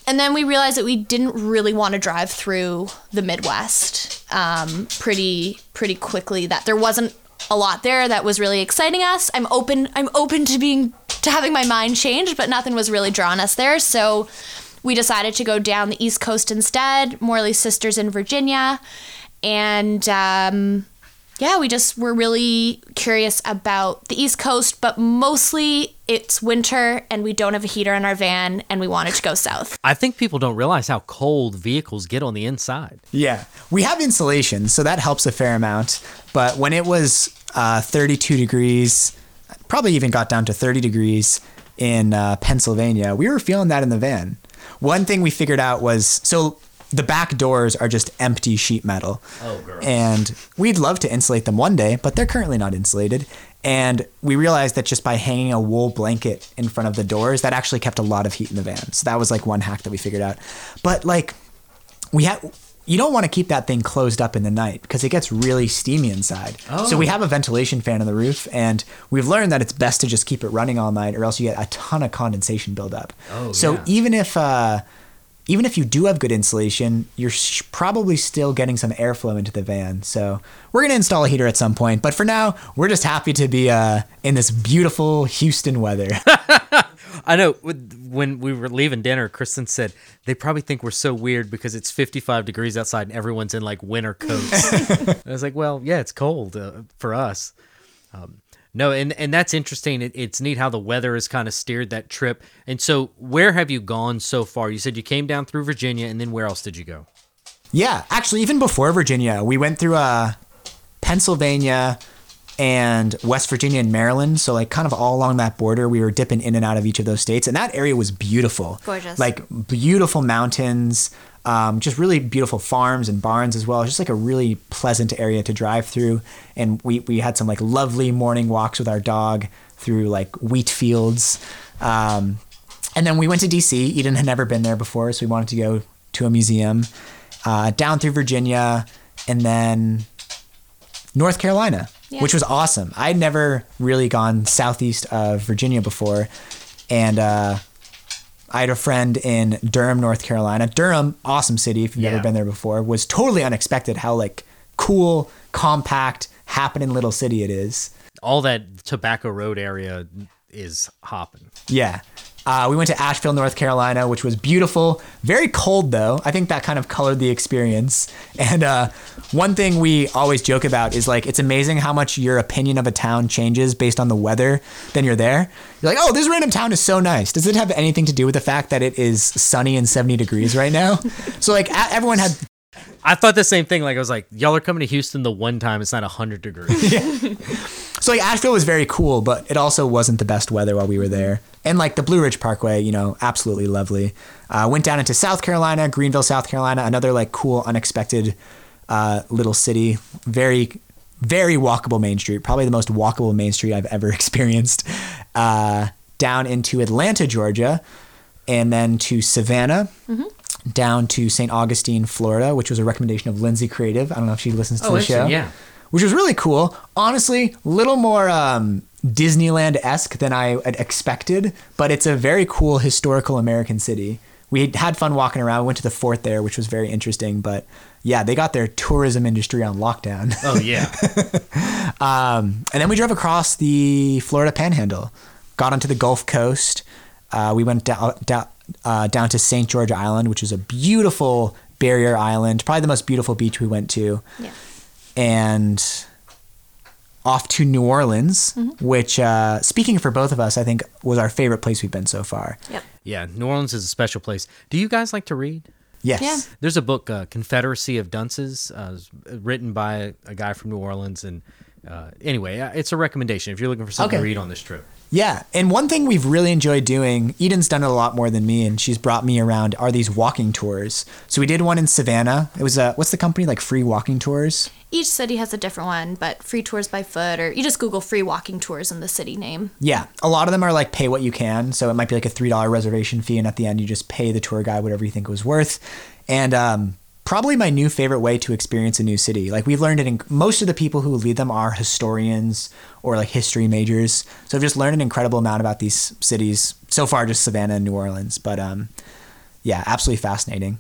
And then we realized that we didn't really want to drive through the Midwest um, pretty pretty quickly. That there wasn't a lot there that was really exciting us. I'm open. I'm open to being to having my mind changed, but nothing was really drawing us there. So we decided to go down the East Coast instead. Morley's sisters in Virginia, and um, yeah, we just were really curious about the East Coast, but mostly it's winter and we don't have a heater in our van, and we wanted to go south.
I think people don't realize how cold vehicles get on the inside.
Yeah, we have insulation, so that helps a fair amount. But when it was uh, 32 degrees, probably even got down to 30 degrees in uh, Pennsylvania, we were feeling that in the van. One thing we figured out was so the back doors are just empty sheet metal.
Oh, girl.
And we'd love to insulate them one day, but they're currently not insulated. And we realized that just by hanging a wool blanket in front of the doors, that actually kept a lot of heat in the van. So that was like one hack that we figured out. But like, we had you don't want to keep that thing closed up in the night because it gets really steamy inside. So we have a ventilation fan on the roof, and we've learned that it's best to just keep it running all night, or else you get a ton of condensation buildup.
Oh,
so
yeah.
even if uh, even if you do have good insulation, you're sh- probably still getting some airflow into the van. So we're gonna install a heater at some point, but for now, we're just happy to be uh, in this beautiful Houston weather.
I know when we were leaving dinner, Kristen said they probably think we're so weird because it's 55 degrees outside and everyone's in like winter coats. I was like, well, yeah, it's cold uh, for us. Um, no, and and that's interesting. It, it's neat how the weather has kind of steered that trip. And so, where have you gone so far? You said you came down through Virginia, and then where else did you go?
Yeah, actually, even before Virginia, we went through uh, Pennsylvania and West Virginia and Maryland. So, like, kind of all along that border, we were dipping in and out of each of those states. And that area was beautiful.
Gorgeous.
Like, beautiful mountains, um, just really beautiful farms and barns as well. Just like a really pleasant area to drive through. And we, we had some like lovely morning walks with our dog through like wheat fields. Um, and then we went to DC. Eden had never been there before, so we wanted to go to a museum. Uh, down through Virginia, and then North Carolina,
Yeah.
which was awesome. I'd never really gone southeast of Virginia before, and uh, I had a friend in Durham, North Carolina. Durham, awesome city. If you've
Yeah.
never been there before, was totally unexpected. How like cool, compact, happening little city it is.
All that Tobacco Road area is hopping.
Yeah. Uh, we went to Asheville, North Carolina, which was beautiful. Very cold, though. I think that kind of colored the experience. And uh, one thing we always joke about is like, it's amazing how much your opinion of a town changes based on the weather. Then you're there. You're like, oh, this random town is so nice. Does it have anything to do with the fact that it is sunny and 70 degrees right now? so, like, a- everyone had
I thought the same thing. Like I was like, y'all are coming to Houston the one time it's not hundred degrees.
So like Asheville was very cool, but it also wasn't the best weather while we were there. And like the Blue Ridge Parkway, you know, absolutely lovely. Uh, went down into South Carolina, Greenville, South Carolina, another like cool, unexpected uh, little city. Very, very walkable Main Street. Probably the most walkable Main Street I've ever experienced. Uh, down into Atlanta, Georgia, and then to Savannah. Down to St. Augustine, Florida, which was a recommendation of Lindsay Creative. I don't know if she listens to
Oh,
the show
yeah.
Which was really cool. Honestly, little more um, Disneyland esque than I had expected, but it's a very cool historical American city. We had fun walking around. We went to the fort there, which was very interesting. But yeah, they got their tourism industry on lockdown.
oh yeah.
Um, and then we drove across the Florida Panhandle, got onto the Gulf Coast. Uh, we went down down, uh, down to St. George Island, which is a beautiful barrier island, probably the most beautiful beach we went to.
Yeah.
And off to New Orleans, which, uh, speaking for both of us, I think was our favorite place we've been so far.
Yep.
Yeah. New Orleans is a special place. Do you guys like to read?
Yes.
Yeah.
There's a book, uh, Confederacy of Dunces, uh, written by a guy from New Orleans. And uh, anyway, uh, it's a recommendation if you're looking for something
Okay.
to read on this trip.
Yeah, and one thing we've really enjoyed doing, Eden's done it a lot more than me, and she's brought me around, are these walking tours. So we did one in Savannah. It was a, what's the company, like Free Walking Tours?
Each city has a different one, but free tours by foot, or you just Google free walking tours in the city name.
Yeah, a lot of them are like pay what you can. So it might be like a $3 reservation fee, and at the end, you just pay the tour guide whatever you think it was worth. And um, probably my new favorite way to experience a new city. Like we've learned it in most of the people who lead them are historians or like history majors. So I've just learned an incredible amount about these cities so far, just Savannah and New Orleans. But um, yeah, absolutely fascinating.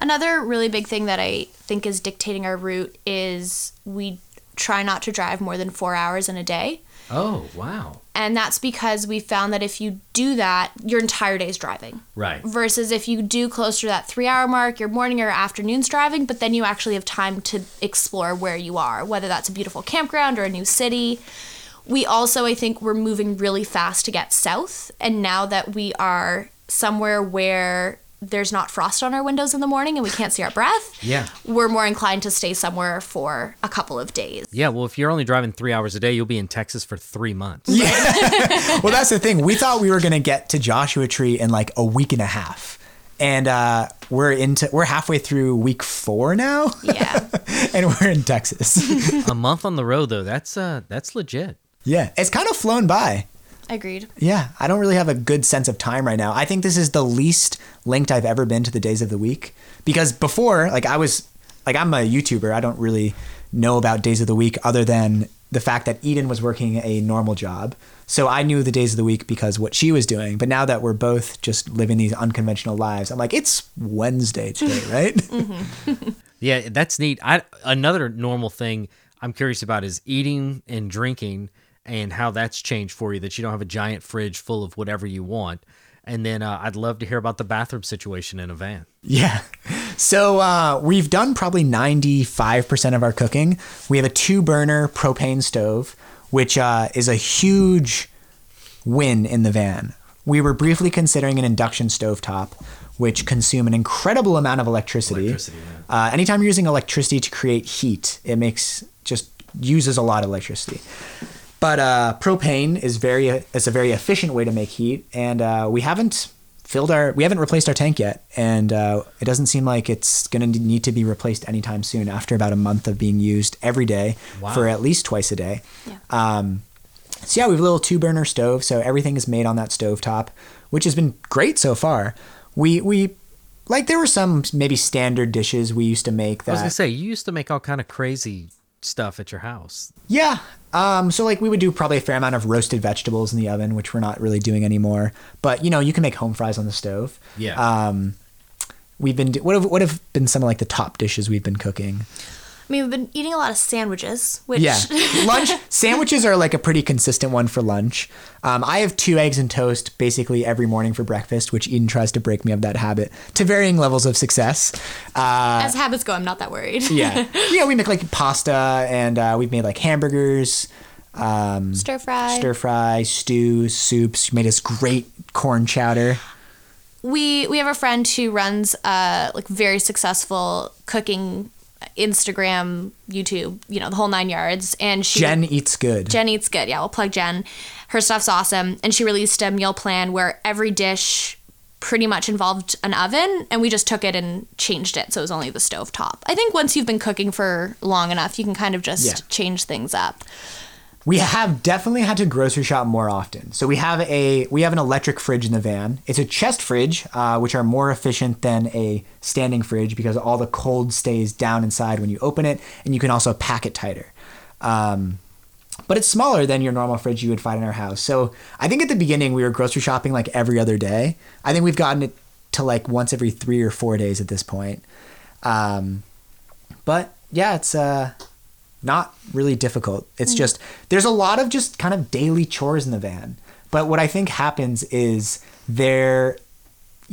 Another really big thing that I think is dictating our route is we try not to drive more than four hours in a day.
Oh, wow.
And that's because we found that if you do that, your entire day's driving.
Right.
Versus if you do closer to that three hour mark, your morning or afternoon's driving, but then you actually have time to explore where you are, whether that's a beautiful campground or a new city. We also, I think, we're moving really fast to get south. And now that we are somewhere where there's not frost on our windows in the morning and we can't see our breath,
Yeah.
we're more inclined to stay somewhere for a couple of days.
Yeah. Well, if you're only driving three hours a day, you'll be in Texas for three months. Yeah.
well, that's the thing. We thought we were going to get to Joshua Tree in like a week and a half. And uh, we're into we're halfway through week four now,
Yeah.
and we're in Texas.
a month on the road, though, that's uh, that's legit.
yeah, it's kind of flown by.
Agreed.
Yeah, I don't really have a good sense of time right now. I think this is the least linked I've ever been to the days of the week because before, like I was, like I'm a YouTuber. I don't really know about days of the week other than the fact that Eden was working a normal job. So I knew the days of the week because what she was doing. But now that we're both just living these unconventional lives, I'm like, it's Wednesday today, right? Mm-hmm.
Yeah, that's neat. I another normal thing I'm curious about is eating and drinking and how that's changed for you that you don't have a giant fridge full of whatever you want. And then uh, I'd love to hear about the bathroom situation in a van.
Yeah. So uh, we've done probably 95% of our cooking. We have a two burner propane stove, which uh, is a huge win in the van. We were briefly considering an induction stovetop, which consume an incredible amount of electricity.
Electricity,
uh, anytime you're using electricity to create heat, it makes just uses a lot of electricity. But uh, propane is very it's a very efficient way to make heat, and uh, we haven't filled our we haven't replaced our tank yet, and uh, it doesn't seem like it's going to need to be replaced anytime soon. After about a month of being used every day for at least twice a day.
Yeah.
Um, so yeah, we have a little two burner stove, so everything is made on that stove top, which has been great so far. We we like there were some maybe standard dishes we used to make
I was gonna say you used to make all kind of crazy stuff at your house.
Yeah. Um, so like we would do probably a fair amount of roasted vegetables in the oven, which we're not really doing anymore. But you know, you can make home fries on the stove.
Yeah.
Um, we've been do- what have what have been some of like the top dishes we've been cooking?
I mean, we've been eating a lot of sandwiches, which
Yeah, lunch sandwiches are like a pretty consistent one for lunch. Um, I have two eggs and toast basically every morning for breakfast, which Eden tries to break me of that habit to varying levels of success. Uh,
as habits go, I'm not that worried.
yeah, yeah, we make like pasta and uh, we've made like hamburgers, um,
Stir fry.
stir fry, stews, soups. She made us great corn chowder.
we we have a friend who runs a like very successful cooking Instagram, YouTube, you know, the whole nine yards. And she
Jen eats good.
Jen eats good. Yeah, we'll plug Jen. Her stuff's awesome. And she released a meal plan where every dish pretty much involved an oven and we just took it and changed it so it was only the stove top. I think once you've been cooking for long enough, you can kind of just
Yeah.
change things up.
We have definitely had to grocery shop more often. So we have a we have an electric fridge in the van. It's a chest fridge, uh, which are more efficient than a standing fridge because all the cold stays down inside when you open it, and you can also pack it tighter. Um, but it's smaller than your normal fridge you would find in our house. So I think at the beginning we were grocery shopping like every other day. I think we've gotten it to like once every three or four days at this point. Um, but yeah, it's uh, not really difficult. It's mm. just there's a lot of just kind of daily chores in the van. But what I think happens is there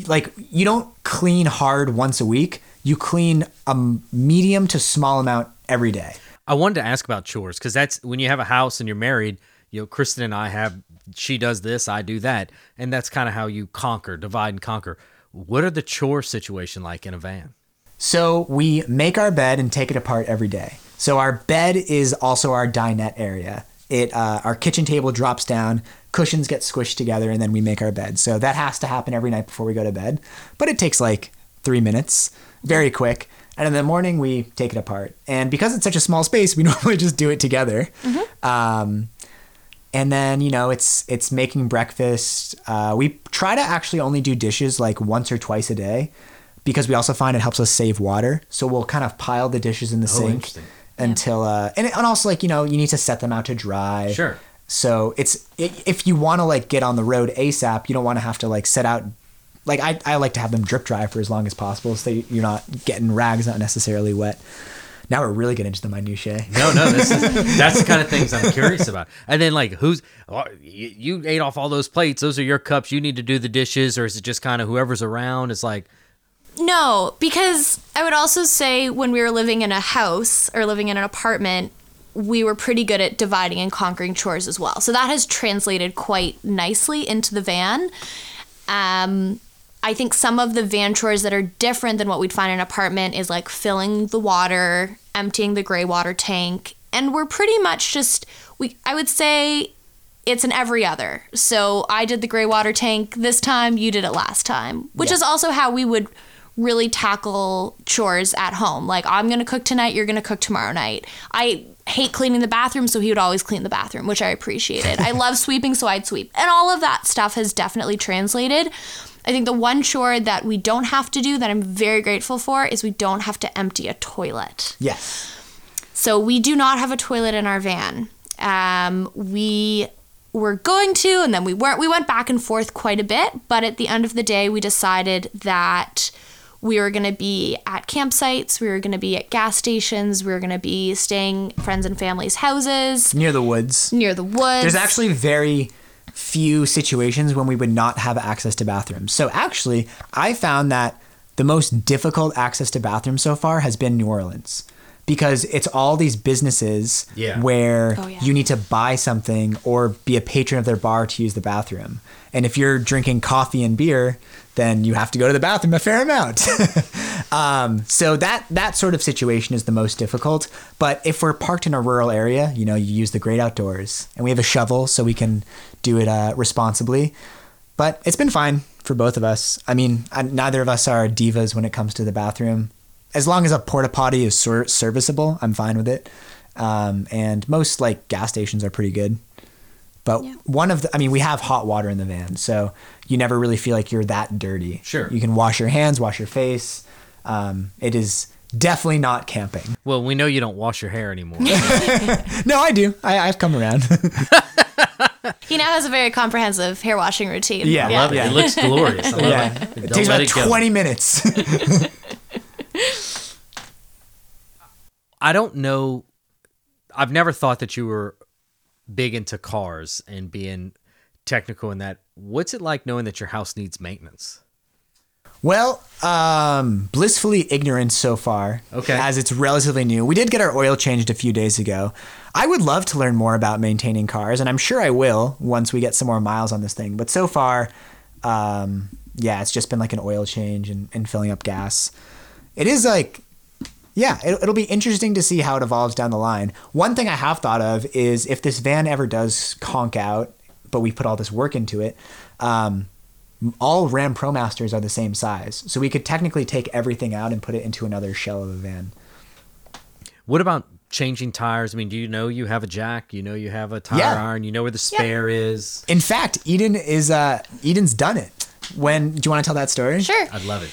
like you don't clean hard once a week. You clean a medium to small amount every day.
I wanted to ask about chores because that's when you have a house and you're married. You know, Kristen and I have. She does this, I do that, and that's kind of how you conquer, divide and conquer. What are the chore situation like in a van?
So we make our bed and take it apart every day. So our bed is also our dinette area. It uh, our kitchen table drops down, cushions get squished together, and then we make our bed. So that has to happen every night before we go to bed. But it takes like three minutes, very quick. And in the morning we take it apart. And because it's such a small space, we normally just do it together. Um, and then you know it's it's making breakfast. Uh, we try to actually only do dishes like once or twice a day because we also find it helps us save water. So we'll kind of pile the dishes in the sink until uh, and, and also like you know you need to set them out to dry.
Sure.
So it's if you want to like get on the road ASAP, you don't want to have to like set out. Like I, I like to have them drip dry for as long as possible, so you're not getting rags not necessarily wet. Now we're really getting into the minutiae.
No, no, this is that's the kind of things I'm curious about. And then like, who's oh, you, you ate off all those plates? Those are your cups. You need to do the dishes, or is it just kind of whoever's around? It's like,
No, because I would also say when we were living in a house or living in an apartment, we were pretty good at dividing and conquering chores as well. So that has translated quite nicely into the van. Um, I think some of the van chores that are different than what we'd find in an apartment is like filling the water, emptying the gray water tank, and we're pretty much just we. I would say it's an every other. So I did the gray water tank this time, you did it last time, which is also how we would really tackle chores at home. Like I'm going to cook tonight, you're going to cook tomorrow night. I hate cleaning the bathroom, so he would always clean the bathroom, which I appreciated. I love sweeping, so I'd sweep. And all of that stuff has definitely translated. I think the one chore that we don't have to do that I'm very grateful for is we don't have to empty a toilet.
Yes.
So we do not have a toilet in our van. Um, we were going to, and then we weren't. We went back and forth quite a bit, but at the end of the day, we decided that we were going to be at campsites, we were going to be at gas stations, we were going to be staying friends and family's houses
Near the woods.
near the woods.
There's actually very few situations when we would not have access to bathrooms. So actually, I found that the most difficult access to bathrooms so far has been New Orleans because it's all these businesses
Yeah.
where
Oh, yeah.
you need to buy something or be a patron of their bar to use the bathroom. And if you're drinking coffee and beer, then you have to go to the bathroom a fair amount. Um, so that that sort of situation is the most difficult. But if we're parked in a rural area, you know, you use the great outdoors, and we have a shovel, so we can do it uh, responsibly. But it's been fine for both of us. I mean, I, neither of us are divas when it comes to the bathroom. As long as a porta potty is ser- serviceable, I'm fine with it. Um, and most like gas stations are pretty good. But one of the, I mean, we have hot water in the van, so you never really feel like you're that dirty.
Sure.
You can wash your hands, wash your face. Um, it is definitely not camping.
well, we know you don't wash your hair anymore.
No, I do. I, I've come around.
he now has a very comprehensive hair washing routine.
Yeah,
Love it.
Yeah.
It looks glorious. I love
yeah.
it.
It
Don't
takes about
it
20 minutes.
I don't know. I've never thought that you were big into cars and being technical in that. What's it like knowing that your house needs maintenance?
Well, um, blissfully ignorant so far.
Okay.
As it's relatively new. We did get our oil changed a few days ago. I would love to learn more about maintaining cars, and I'm sure I will once we get some more miles on this thing. But so far, um, yeah, it's just been like an oil change and, and filling up gas. It is like, yeah, it, it'll be interesting to see how it evolves down the line. One thing I have thought of is if this van ever does conk out, but we put all this work into it, um, all Ram ProMasters are the same size. So we could technically take everything out and put it into another shell of a van.
What about changing tires? I mean, do you know you have a jack? You know you have a tire
Yeah.
iron. You know where the spare is.
In fact, Eden is uh Eden's done it. When do you want to tell that story?
Sure.
I'd love it.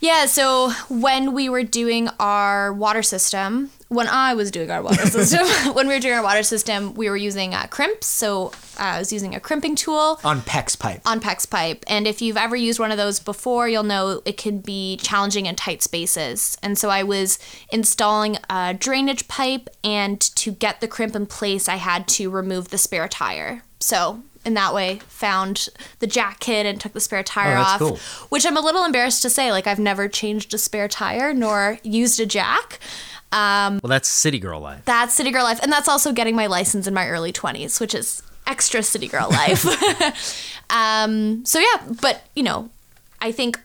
Yeah, so when we were doing our water system, when I was doing our water system, when we were doing our water system, we were using uh, crimps. So uh, I was using a crimping tool
On PEX pipe.
on PEX pipe. And if you've ever used one of those before, you'll know it can be challenging in tight spaces. And so I was installing a drainage pipe, and to get the crimp in place, I had to remove the spare tire. So in that way, found the jack kit and took the spare tire
Oh,
off.
cool.
Which I'm a little embarrassed to say, like I've never changed a spare tire nor used a jack.
Well, that's city girl life.
That's city girl life, and that's also getting my license in my early 20s, which is extra city girl life. um, so yeah, but you know, I think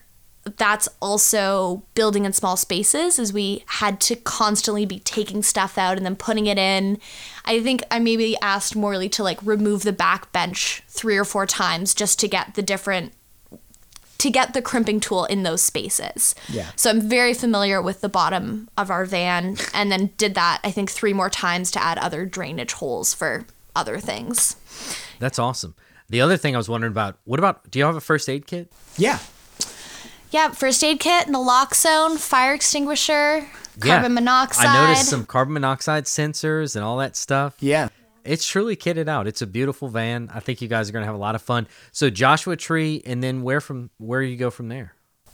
that's also building in small spaces as we had to constantly be taking stuff out and then putting it in. I think I maybe asked Morley to like remove the back bench three or four times just to get the different to get the crimping tool in those spaces.
Yeah.
So I'm very familiar with the bottom of our van and then did that I think three more times to add other drainage holes for other things.
That's awesome. The other thing I was wondering about, what about, do you have a first aid kit?
Yeah.
Yeah, first aid kit, naloxone, fire extinguisher, carbon monoxide.
I noticed some carbon monoxide sensors and all that stuff.
Yeah.
It's truly kitted out. It's a beautiful van. I think you guys are going to have a lot of fun. So Joshua Tree, and then where from where you go from there?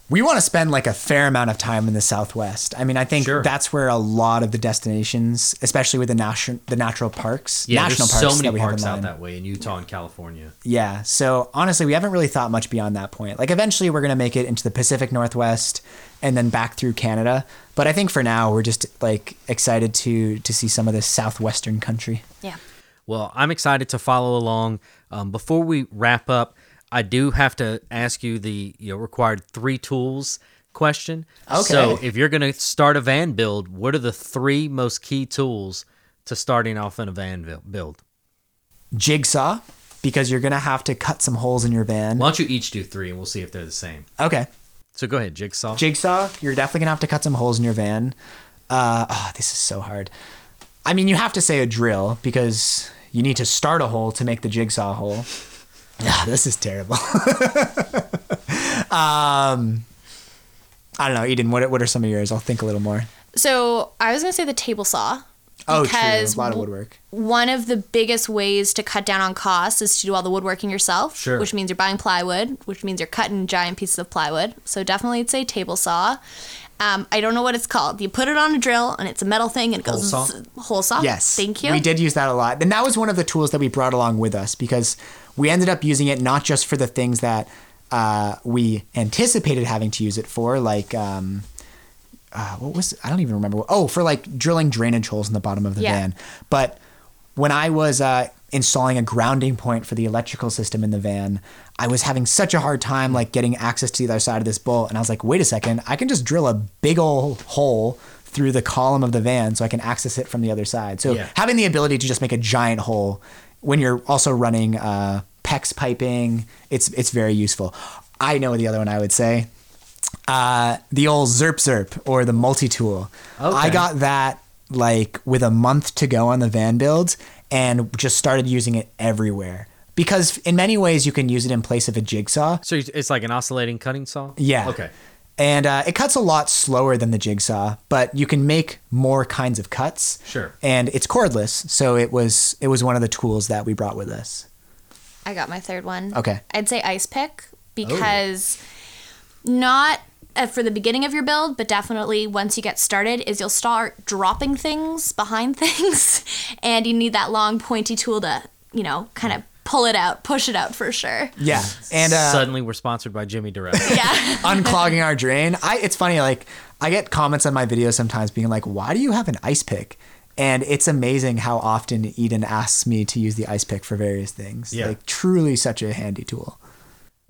We want to spend like a fair amount of time in the Southwest. I mean, I think
Sure.
that's where a lot of the destinations, especially with the national the natural parks,
Yeah,
national
there's
parks
so
that
many
we
parks
in
out that way in Utah and California.
Yeah. So honestly, we haven't really thought much beyond that point. Like eventually we're going to make it into the Pacific Northwest and then back through Canada. But I think for now we're just like excited to to see some of this southwestern country.
Yeah.
Well, I'm excited to follow along. Um, before we wrap up, I do have to ask you the you know required three tools question.
Okay.
So if you're going to start a van build, what are the three most key tools to starting off in a van build?
Jigsaw because you're going to have to cut some holes in your van.
Why don't you each do three, and we'll see if they're the same.
Okay.
So go ahead, jigsaw.
Jigsaw, you're definitely going to have to cut some holes in your van. Uh, oh, this is so hard. I mean, you have to say a drill because you need to start a hole to make the jigsaw hole. Ah, this is terrible. um, I don't know, Eden. What what are some of yours? I'll think a little more.
So I was gonna say the table saw.
Oh,
because
true. A lot of
w-
woodwork.
One of the biggest ways to cut down on costs is to do all the woodworking yourself.
Sure.
Which means you're buying plywood, which means you're cutting giant pieces of plywood. So definitely it's a table saw. Um, I don't know what it's called. You put it on a drill and it's a metal thing and it goes
saw?
zzz- hole saw.
Yes.
Thank you.
We did use that a lot. And that was one of the tools that we brought along with us because we ended up using it not just for the things that uh, we anticipated having to use it for, like, um, uh, what was, I don't even remember. Oh, for like drilling drainage holes in the bottom of the
Yeah.
van. But when I was uh, installing a grounding point for the electrical system in the van, I was having such a hard time like getting access to the other side of this bolt. And I was like, wait a second, I can just drill a big old hole through the column of the van so I can access it from the other side. So
Yeah.
having the ability to just make a giant hole when you're also running uh, PEX piping, it's it's very useful. I know the other one I would say. Uh, the old Zerp Zerp or the multi tool.
Okay.
I got that like with a month to go on the van build and just started using it everywhere. Because in many ways you can use it in place of a jigsaw.
So it's like an oscillating cutting saw.
Yeah.
Okay.
And uh, it cuts a lot slower than the jigsaw, but you can make more kinds of cuts.
Sure.
And it's cordless, so it was it was one of the tools that we brought with us.
I got my third one.
Okay.
I'd say ice pick because not uh, for the beginning of your build, but definitely once you get started, is you'll start dropping things behind things, and you need that long pointy tool to, you know, kind of pull it out, push it out for sure.
Yeah, and uh,
Suddenly, we're sponsored by Jimmy Durrell.
Yeah.
unclogging our drain. I it's funny like I get comments on my videos sometimes being like, "Why do you have an ice pick?" And it's amazing how often Eden asks me to use the ice pick for various things.
Yeah.
Like truly such a handy tool.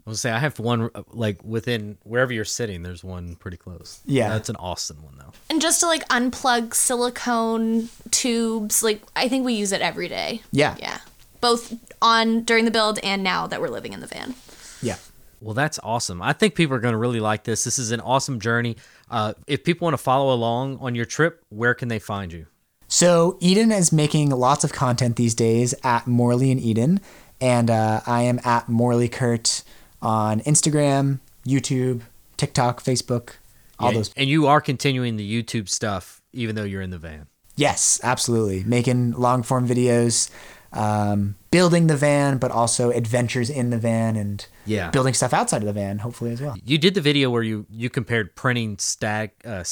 I will say I have one uh, like within wherever you're sitting. There's one pretty close.
Yeah.
that's an Austin one though.
and just to like unplug silicone tubes, like I think we use it every day.
Yeah.
Yeah. Both on during the build and now that we're living in the van.
Yeah.
Well, that's awesome. I think people are going to really like this. This is an awesome journey. Uh, if people want to follow along on your trip, where can they find you?
So Eden is making lots of content these days at Morley and Eden, and uh, I am at Morley Kurt on Instagram, YouTube, TikTok, Facebook, all
Yeah,
those.
And you are continuing the YouTube stuff, even though you're in the van.
Yes, absolutely. Making long form videos, um, building the van, but also adventures in the van and
Yeah.
building stuff outside of the van, hopefully as well.
You did the video where you you compared printing stag uh,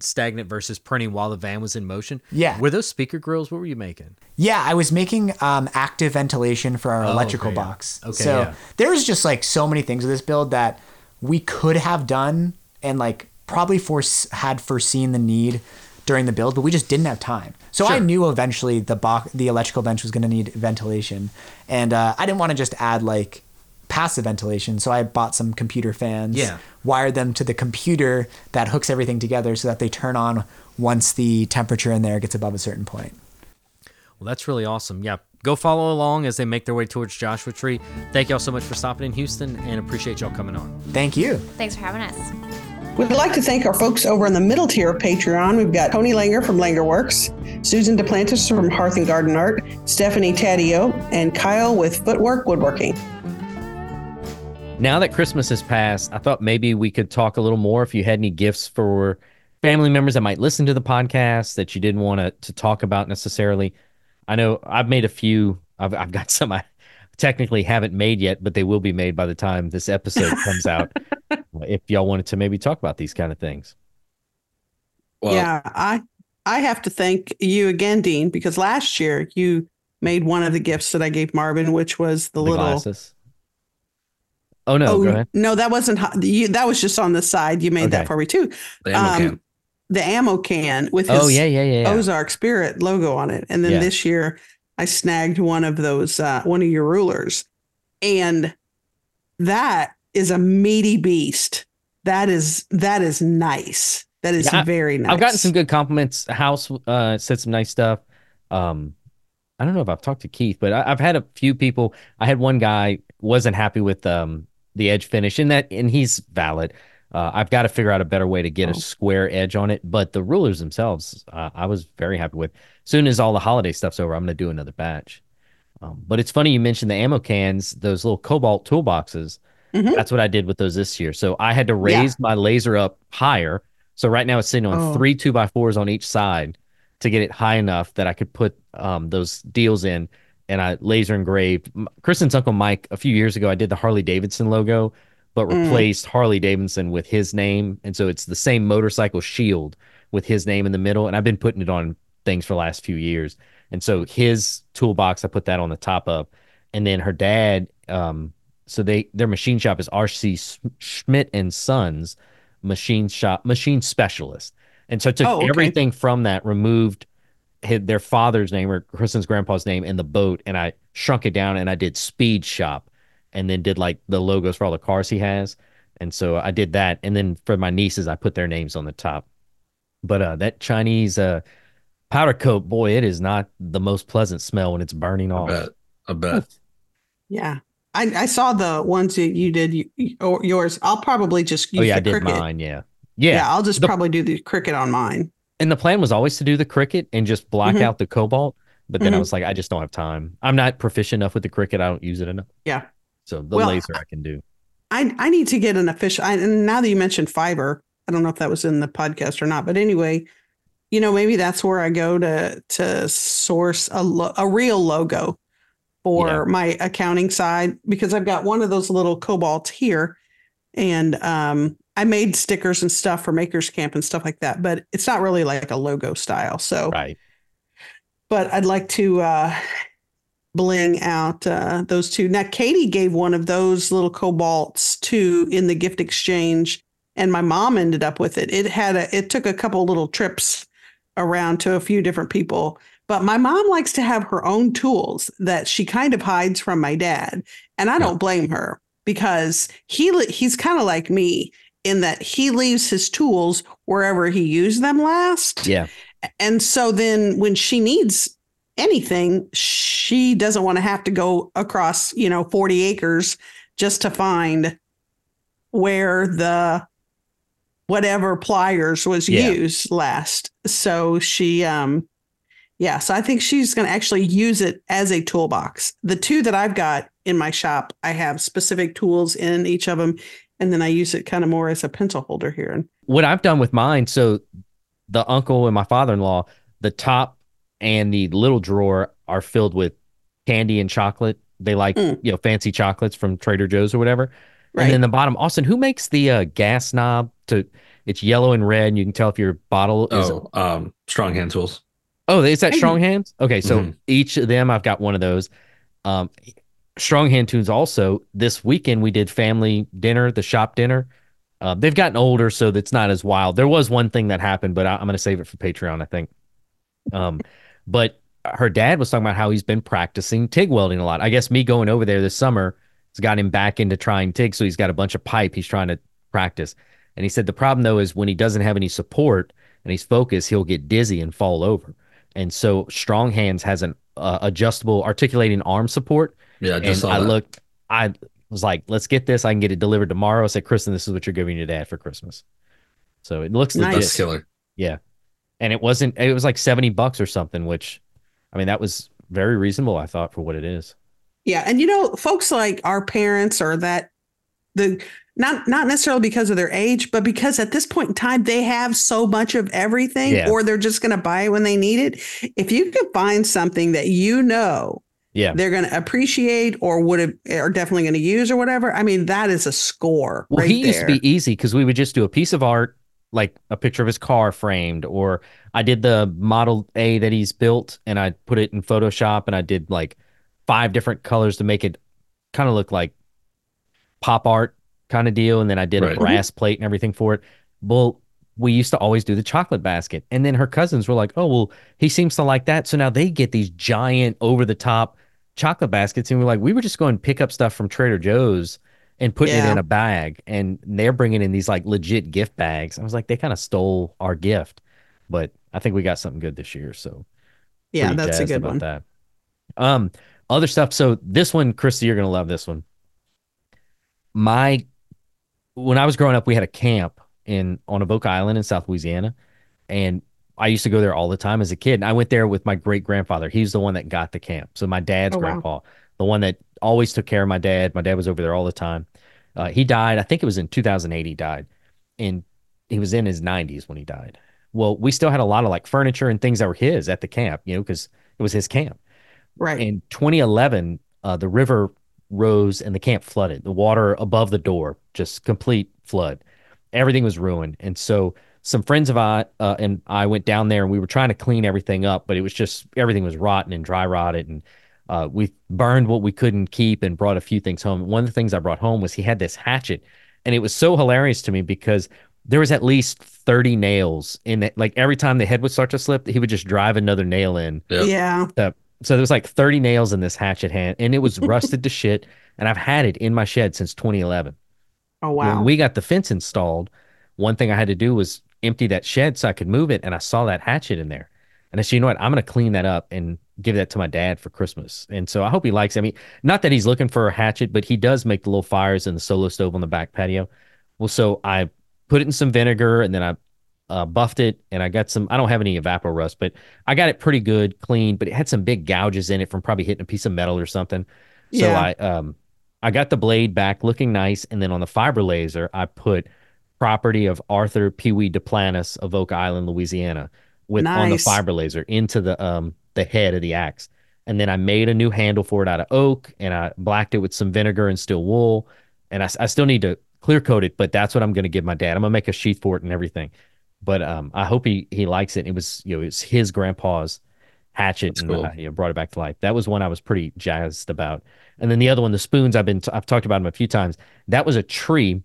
stagnant versus printing while the van was in motion.
Yeah.
Were those speaker grills? What were you making?
Yeah, I was making um, active ventilation for our electrical
Oh, okay, yeah.
box.
Okay,
so
yeah.
was just like so many things with this build that we could have done and like probably force had foreseen the need during the build, but we just didn't have time. So I knew eventually the box, the electrical bench was going to need ventilation, and uh, I didn't want to just add like passive ventilation. So I bought some computer fans,
Yeah.
wired them to the computer that hooks everything together so that they turn on once the temperature in there gets above a certain point.
Well, that's really awesome. Yeah. Go follow along as they make their way towards Joshua Tree. Thank y'all so much for stopping in Houston and appreciate y'all coming on.
Thank you.
Thanks for having us.
We'd like to thank our folks over in the middle tier of Patreon. We've got Tony Langer from Langer Works, Susan Duplantis from Hearth and Garden Art, Stephanie Taddeo, and Kyle with Footwork Woodworking.
Now that Christmas has passed, I thought maybe we could talk a little more if you had any gifts for family members that might listen to the podcast that you didn't want to, to talk about necessarily. I know I've made a few. I've, I've got some I technically haven't made yet, but they will be made by the time this episode comes out. if y'all wanted to maybe talk about these kind of things.
Well,
yeah, I I have to thank you again, Dean, because last year you made one of the gifts that I gave Marvin, which was the,
The
little.
glasses. Oh no, go ahead.
no, that wasn't you. That was just on the side. You made
Okay.
that for me too.
the ammo
Um,
can.
The ammo can with his
Oh yeah, yeah, yeah. yeah.
Ozark Spirit logo on it. And then
Yeah.
this year I snagged one of those, uh, one of your rulers. And that is a meaty beast. That is, that is nice. That is
Yeah,
very nice.
I've gotten some good compliments. House uh, said some nice stuff. Um, I don't know if I've talked to Keith, but I, I've had a few people. I had one guy wasn't happy with um, the edge finish, and that and he's valid. Uh, I've got to figure out a better way to get
Oh.
a square edge on it. But the rulers themselves, uh, I was very happy with. Soon as all the holiday stuff's over, I'm going to do another batch. Um, but it's funny you mentioned the ammo cans, those little cobalt toolboxes.
Mhm.
That's what I did with those this year. So I had to
Yeah.
raise my laser up higher. So right now it's sitting on
Oh.
three two by fours on each side to get it high enough that I could put um, those deals in. And I laser engraved. Kristen's uncle Mike a few years ago. I did the Harley Davidson logo, but
Mm.
replaced Harley Davidson with his name, and so it's the same motorcycle shield with his name in the middle. And I've been putting it on things for the last few years. And so his toolbox, I put that on the top of, and then her dad. Um, so they their machine shop is RC Schmidt and Sons machine shop machine specialist. And so I took
Oh, okay.
everything from that, removed his, their father's name or Kristen's grandpa's name in the boat, and I shrunk it down and I did Speed Shop, and then did like the logos for all the cars he has. And so I did that, and then for my nieces, I put their names on the top. But uh, that Chinese uh, powder coat, boy, it is not the most pleasant smell when it's burning
I
off.
bet. I bet.
Yeah. I, I saw the ones that you did, you, you- or yours. I'll probably just use
Oh yeah,
the
I did
Cricut.
mine. Yeah,
Yeah.
yeah.
I'll just
The-
probably do the Cricut on mine.
and the plan was always to do the Cricut and just black
Mhm.
out the cobalt. But then I
Mhm.
was like, I just don't have time. I'm not proficient enough with the Cricut. I don't use it enough.
Yeah.
So the
Well,
laser I can do.
I I need to get an official. I, and now that you mentioned fiber, I don't know if that was in the podcast or not, but anyway, you know, maybe that's where I go to to source a lo- a real logo for
Yeah.
my accounting side because I've got one of those little cobalts here, and um, I made stickers and stuff for Makers Camp and stuff like that, but it's not really like a logo style. So,
Right.
but I'd like to uh, bling out uh, those two. Now, Katie gave one of those little cobalts too in the gift exchange, and my mom ended up with it. It had a, it took a couple little trips around to a few different people, but my mom likes to have her own tools that she kind of hides from my dad, and I don't blame her because he he's kind of like me in that he leaves his tools wherever he used them last.
Yeah.
And so then when she needs anything, she doesn't want to have to go across, you know, 40 acres just to find where the whatever pliers was
Yeah.
used last. So she um yeah, so I think she's going to actually use it as a toolbox. The two that I've got in my shop, I have specific tools in each of them and then I use it kind of more as a pencil holder here. And
what I've done with mine, so the uncle and my father-in-law, the top and the little drawer are filled with candy and chocolate. They like,
Mm.
you know, fancy chocolates from Trader Joe's or whatever.
Right.
And then the bottom, Austin, who makes the uh, gas knob to it's yellow and red and you can tell if your bottle is
Oh, um, strong hand tools.
Oh, is that strong hands? Okay, so
Mhm.
each of them I've got one of those. Um strong hand tools also this weekend we did family dinner, the shop dinner. Uh, they've gotten older, so that's not as wild. There was one thing that happened, but I, I'm going to save it for Patreon, I think. Um, but her dad was talking about how he's been practicing TIG welding a lot. I guess me going over there this summer has got him back into trying TIG, so he's got a bunch of pipe he's trying to practice. And he said the problem though is when he doesn't have any support and he's focused, he'll get dizzy and fall over. And so Strong Hands has an uh, adjustable articulating arm support
Yeah, I just
and I
that.
looked, I was like, let's get this. I can get it delivered tomorrow. I said, Kristen, this is what you're giving your dad for Christmas. So it looks
Nice.
legit.
That's killer.
Yeah. And it wasn't, it was like 70 bucks or something, which I mean, that was very reasonable, I thought, for what it is.
Yeah, and you know, folks like our parents or that the not not necessarily because of their age, but because at this point in time they have so much of everything,
Yeah.
or they're just going to buy it when they need it. If you can find something that you know
Yeah.
they're going to appreciate or would have are definitely going to use or whatever, I mean that is a score
Well,
right
he used to be easy because we would just do a piece of art, like a picture of his car framed, or I did the Model A that he's built and I put it in Photoshop and I did like five different colors to make it kind of look like pop art kind of deal. And then I did
Right.
a brass mm-hmm. plate and everything for it. Well, we used to always do the chocolate basket. And then her cousins were like, oh, well, he seems to like that. So now they get these giant over the top chocolate baskets. And we're like, we were just going to pick up stuff from Trader Joe's and putting it in a bag. And they're bringing in these like legit gift bags. I was like, they kind of stole our gift. But I think we got something good this year. So
yeah, that's a good
about
one.
That. Um, other stuff. So this one, Christy, you're gonna love this one. My when I was growing up, we had a camp in on a Avoca Island in South Louisiana, and I used to go there all the time as a kid. And I went there with my great grandfather. He's the one that got the camp. So my dad's
Oh, wow.
The one that always took care of my dad. My dad was over there all the time. Uh, he died. I think it was in 2008. He died, and he was in his 90s when he died. Well, we still had a lot of like furniture and things that were his at the camp, you know, because it was his camp.
Right.
In 2011, uh, the river rose and the camp flooded. The water above the door, just complete flood. Everything was ruined. And so some friends of I uh, and I went down there and we were trying to clean everything up, but it was just everything was rotten and dry rotted. And uh, we burned what we couldn't keep and brought a few things home. One of the things I brought home was he had this hatchet, and it was so hilarious to me because there was at least 30 nails in it. Like every time the head would start to slip, he would just drive another nail in.
Yep.
Yeah.
So there was like 30 nails in this hatchet hand, and it was rusted to shit. And I've had it in my shed since 2011.
Oh wow.
When we got the fence installed, one thing I had to do was empty that shed so I could move it, and I saw that hatchet in there. And I said, you know what? I'm going to clean that up and give that to my dad for Christmas. And so I hope he likes it. I mean, not that he's looking for a hatchet, but he does make the little fires in the solo stove on the back patio. Well, so I put it in some vinegar and then I uh, buffed it and I got some, I don't have any Evapo-Rust, but I got it pretty good, clean, but it had some big gouges in it from probably hitting a piece of metal or something. So
Yeah.
I, um, I got the blade back looking nice. And then on the fiber laser, I put property of Arthur Pee Wee Duplantis of Oak Island, Louisiana, with on the fiber laser into the um the head of the axe. And then I made a new handle for it out of oak, and I blacked it with some vinegar and steel wool. And I, I still need to clear coat it. But that's what I'm going to give my dad. I'm gonna make a sheath for it and everything. But um, I hope he he likes it. It was you know it's his grandpa's hatchet
That's
and
cool.
uh, you know, brought it back to life. That was one I was pretty jazzed about. And then the other one, the spoons, I've been t- I've talked about them a few times. That was a tree.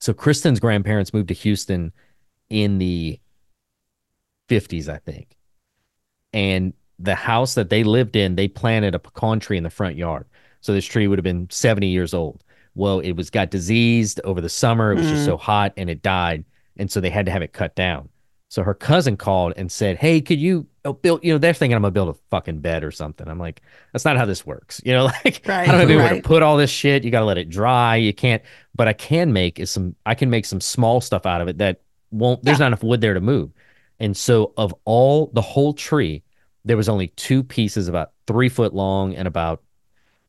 So Kristen's grandparents moved to Houston in the 50s, I think. And the house that they lived in, they planted a pecan tree in the front yard. So this tree would have been 70 years old. Well, it was got diseased over the summer. It was just
Mm.
so hot and it died. And so they had to have it cut down. So her cousin called and said, Hey, could you oh, build, you know, they're thinking I'm gonna build a fucking bed or something. I'm like, that's not how this works. You know, like
Right,
I don't have anywhere to put all this shit. You gotta let it dry. You can't, but I can make is some I can make some small stuff out of it that won't there's not enough wood there to move. And so of all the whole tree, there was only two pieces about three foot long and about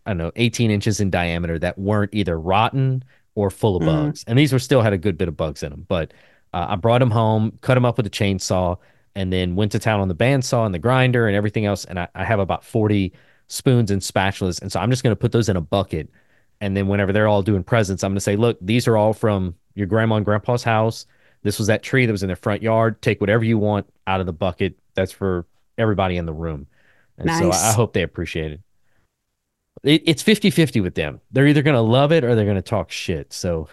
I don't know, 18 inches in diameter that weren't either rotten or full of
Mhm.
bugs. And these were still had a good bit of bugs in them. But uh, I brought them home, cut them up with a chainsaw, and then went to town on the bandsaw and the grinder and everything else. And I, I have about 40 spoons and spatulas. And so I'm just going to put those in a bucket. And then whenever they're all doing presents, I'm going to say, look, these are all from your grandma and grandpa's house. This was that tree that was in their front yard. Take whatever you want out of the bucket. That's for everybody in the room. And so I, I hope they appreciate it. it. It's 50 50 with them. They're either going to love it or they're going to talk shit. So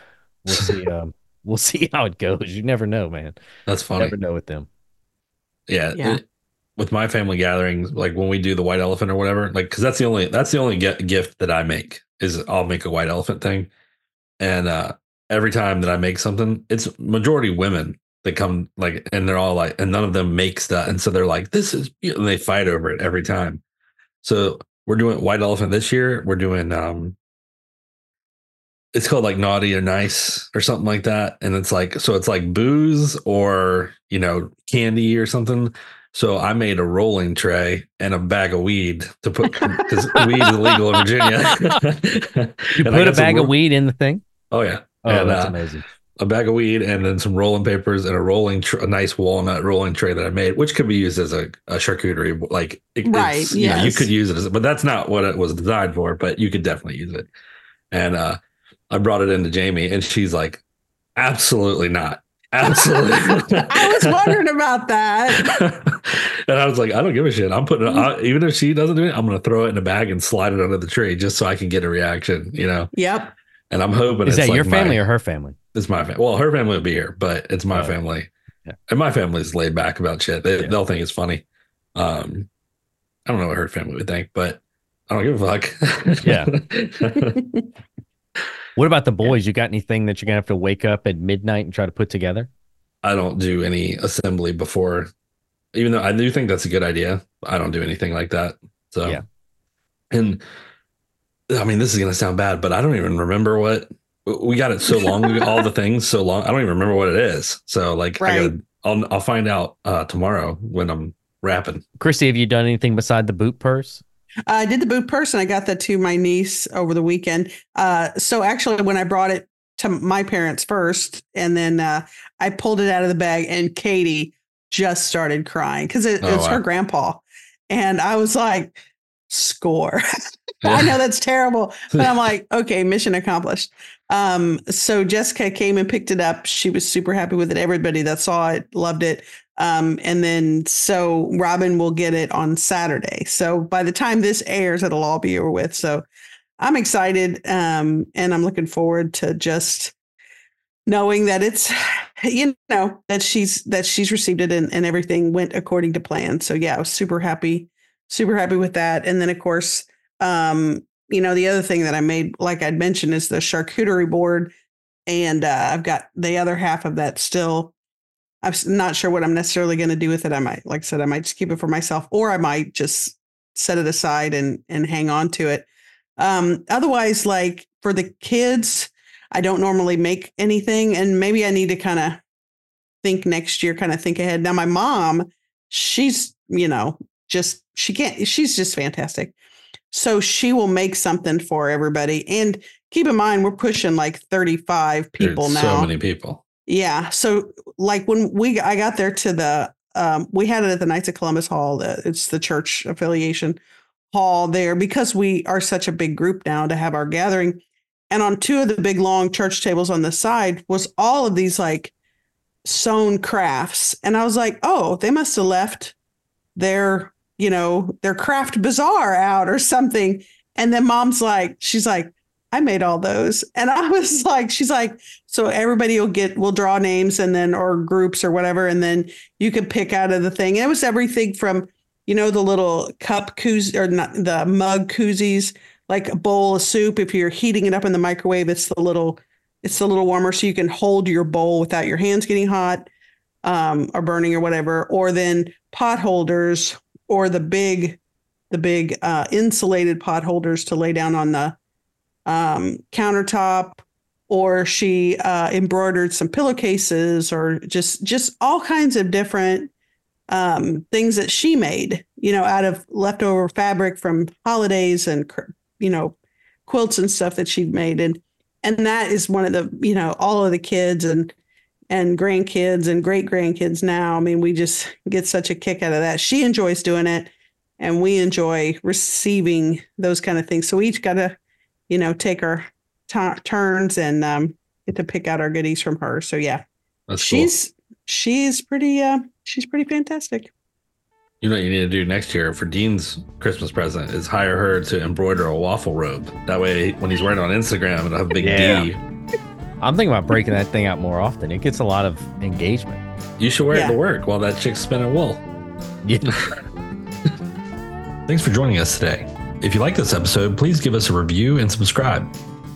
we'll see. um, we'll see how it goes. You never know, man.
That's
You
funny.
never know with them.
Yeah.
Yeah.
it- with my family gatherings, like when we do the white elephant or whatever, like because that's the only that's the only get, gift that I make is I'll make a white elephant thing, and uh every time that I make something, it's majority women that come like, and they're all like, and none of them make stuff, and so they're like, this is, and they fight over it every time. So we're doing white elephant this year. We're doing um it's called like naughty or nice or something like that and it's like so it's like booze or you know candy or something so i made a rolling tray and a bag of weed to put because weed is illegal in virginia
You put a bag of weed in the thing?
oh yeah
Oh,
and
that's
uh,
amazing.
a bag of weed and then some rolling papers and a rolling tr- a nice walnut rolling tray that i made which could be used as a, a charcuterie like it,
Right,
it's, you know, you could use it as but that's not what it was designed for but you could definitely use it and uh i brought it into jamie and she's like absolutely not absolutely
I was wondering about that.
and I was like, I don't give a shit. I'm putting it, I, even if she doesn't do it, I'm going to throw it in a bag and slide it under the tree just so I can get a reaction, you know?
Yep.
And I'm hoping
Is
it's
that your family
my,
or her family?
it's my family. Well, her family will be here, but it's my
Oh,
family.
yeah.
And my family's laid back about shit. They,
Yeah.
They'll think it's funny. Um, I don't know what her family would think, but I don't give a fuck.
Yeah. What about the boys? You got anything that you're gonna have to wake up at midnight and try to put together?
I don't do any assembly before, even though I do think that's a good idea. I don't do anything like that. So,
Yeah.
and I mean, this is going to sound bad, but I don't even remember what we got it so long ago, all the things so long. I don't even remember what it is. So, like, I gotta, I'll, I'll find out uh, tomorrow when I'm rapping.
Christy, have you done anything beside the boot purse?
I did the boot purse and I got that to my niece over the weekend. Uh, so actually, when I brought it to my parents first, and then uh, I pulled it out of the bag, and Katie just started crying because it,
Oh,
it's her grandpa, and I was like, "Score!" I know that's terrible, but I'm like, "Okay, mission accomplished." Um, so Jessica came and picked it up. She was super happy with it. Everybody that saw it loved it. Um, and then so Robin will get it on Saturday. So by the time this airs, it'll all be over with. So I'm excited. Um, and I'm looking forward to just knowing that it's, you know, that she's that she's received it and, and everything went according to plan. So yeah, I was super happy, super happy with that. And then of course, um, you know, the other thing that I made, like I'd mentioned, is the charcuterie board. And uh, I've got the other half of that still I'm not sure what I'm necessarily going to do with it. I might, like I said, I might just keep it for myself, or I might just set it aside and and hang on to it. Um, otherwise, like for the kids, I don't normally make anything, and maybe I need to kind of think next year, kind of think ahead. Now, my mom, she's you know just she can't. She's just fantastic. So she will make something for everybody. And keep in mind, we're pushing like 35 people
There's
now.
So many people.
Yeah. So like when we I got there to the um we had it at the Knights of Columbus Hall. The, it's the church affiliation hall there because we are such a big group now to have our gathering. And on two of the big long church tables on the side was all of these like sewn crafts. And I was like, oh, they must have left their, you know, their craft bazaar out or something. And then mom's like, she's like, I made all those. And I was like, she's like, so everybody will get, will draw names and then, or groups or whatever. And then you could pick out of the thing. And it was everything from, you know, the little cup koozie or not the mug koozies, like a bowl of soup. If you're heating it up in the microwave, it's the little, it's the little warmer so you can hold your bowl without your hands getting hot um, or burning or whatever. Or then pot holders or the big, the big uh, insulated pot holders to lay down on the um, countertop or she uh, embroidered some pillowcases or just just all kinds of different um, things that she made you know out of leftover fabric from holidays and you know quilts and stuff that she'd made. And and that is one of the you know all of the kids and and grandkids and great grandkids now i mean we just get such a kick out of that she enjoys doing it and we enjoy receiving those kind of things so we each got to you know, take our t- turns and um, get to pick out our goodies from her. So yeah,
That's
she's
cool.
she's pretty uh, she's pretty fantastic.
You know what you need to do next year for Dean's Christmas present is hire her to embroider a waffle robe. That way, when he's wearing it on Instagram, it'll have a big
Yeah.
D.
I'm thinking about breaking that thing out more often. It gets a lot of engagement.
You should wear
Yeah.
it to work while that chick's spinning wool.
Yeah.
Thanks for joining us today. If you like this episode, please give us a review and subscribe.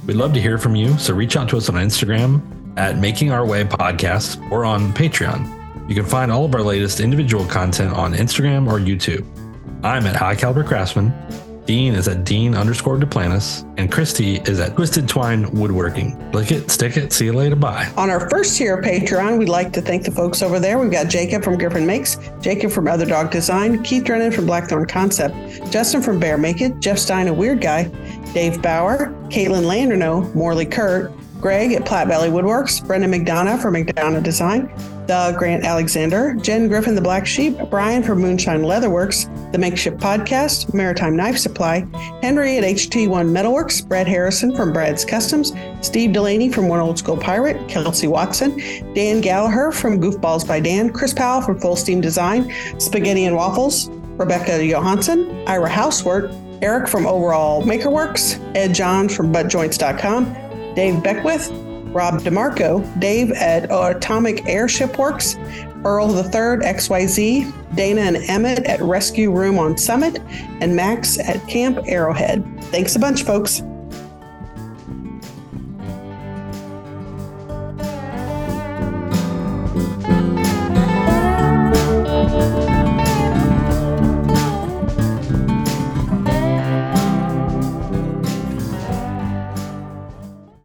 We'd love to hear from you, so reach out to us on Instagram at Making Our Way Podcast or on Patreon. You can find all of our latest individual content on Instagram or YouTube. I'm at High Caliber Craftsman. Dean is at Dean underscore Duplantis, and Christy is at Twisted Twine Woodworking. Lick it, stick it, see you later, bye.
On our first tier of Patreon, we'd like to thank the folks over there. We've got Jacob from Griffin Makes, Jacob from Other Dog Design, Keith Drennan from Blackthorn Concept, Justin from Bear Make It, Jeff Stein, a Weird Guy, Dave Bauer, Caitlin Landreneau, Morley Kurt, Greg at Platte Valley Woodworks, Brendan McDonough from McDonough Design, Doug Grant Alexander, Jen Griffin, the Black Sheep, Brian from Moonshine Leatherworks, The Makeshift Podcast, Maritime Knife Supply, Henry at HT1 Metalworks, Brad Harrison from Brad's Customs, Steve Delaney from One Old School Pirate, Kelsey Watson, Dan Gallagher from Goofballs by Dan, Chris Powell from Full Steam Design, Spaghetti and Waffles, Rebecca Johansson, Ira Housework, Eric from Overall Makerworks, Ed John from ButtJoints.com, Dave Beckwith, Rob DeMarco, Dave at Atomic Airship Works, Earl III XYZ, Dana and Emmett at Rescue Room on Summit, and Max at Camp Arrowhead. Thanks a bunch, folks.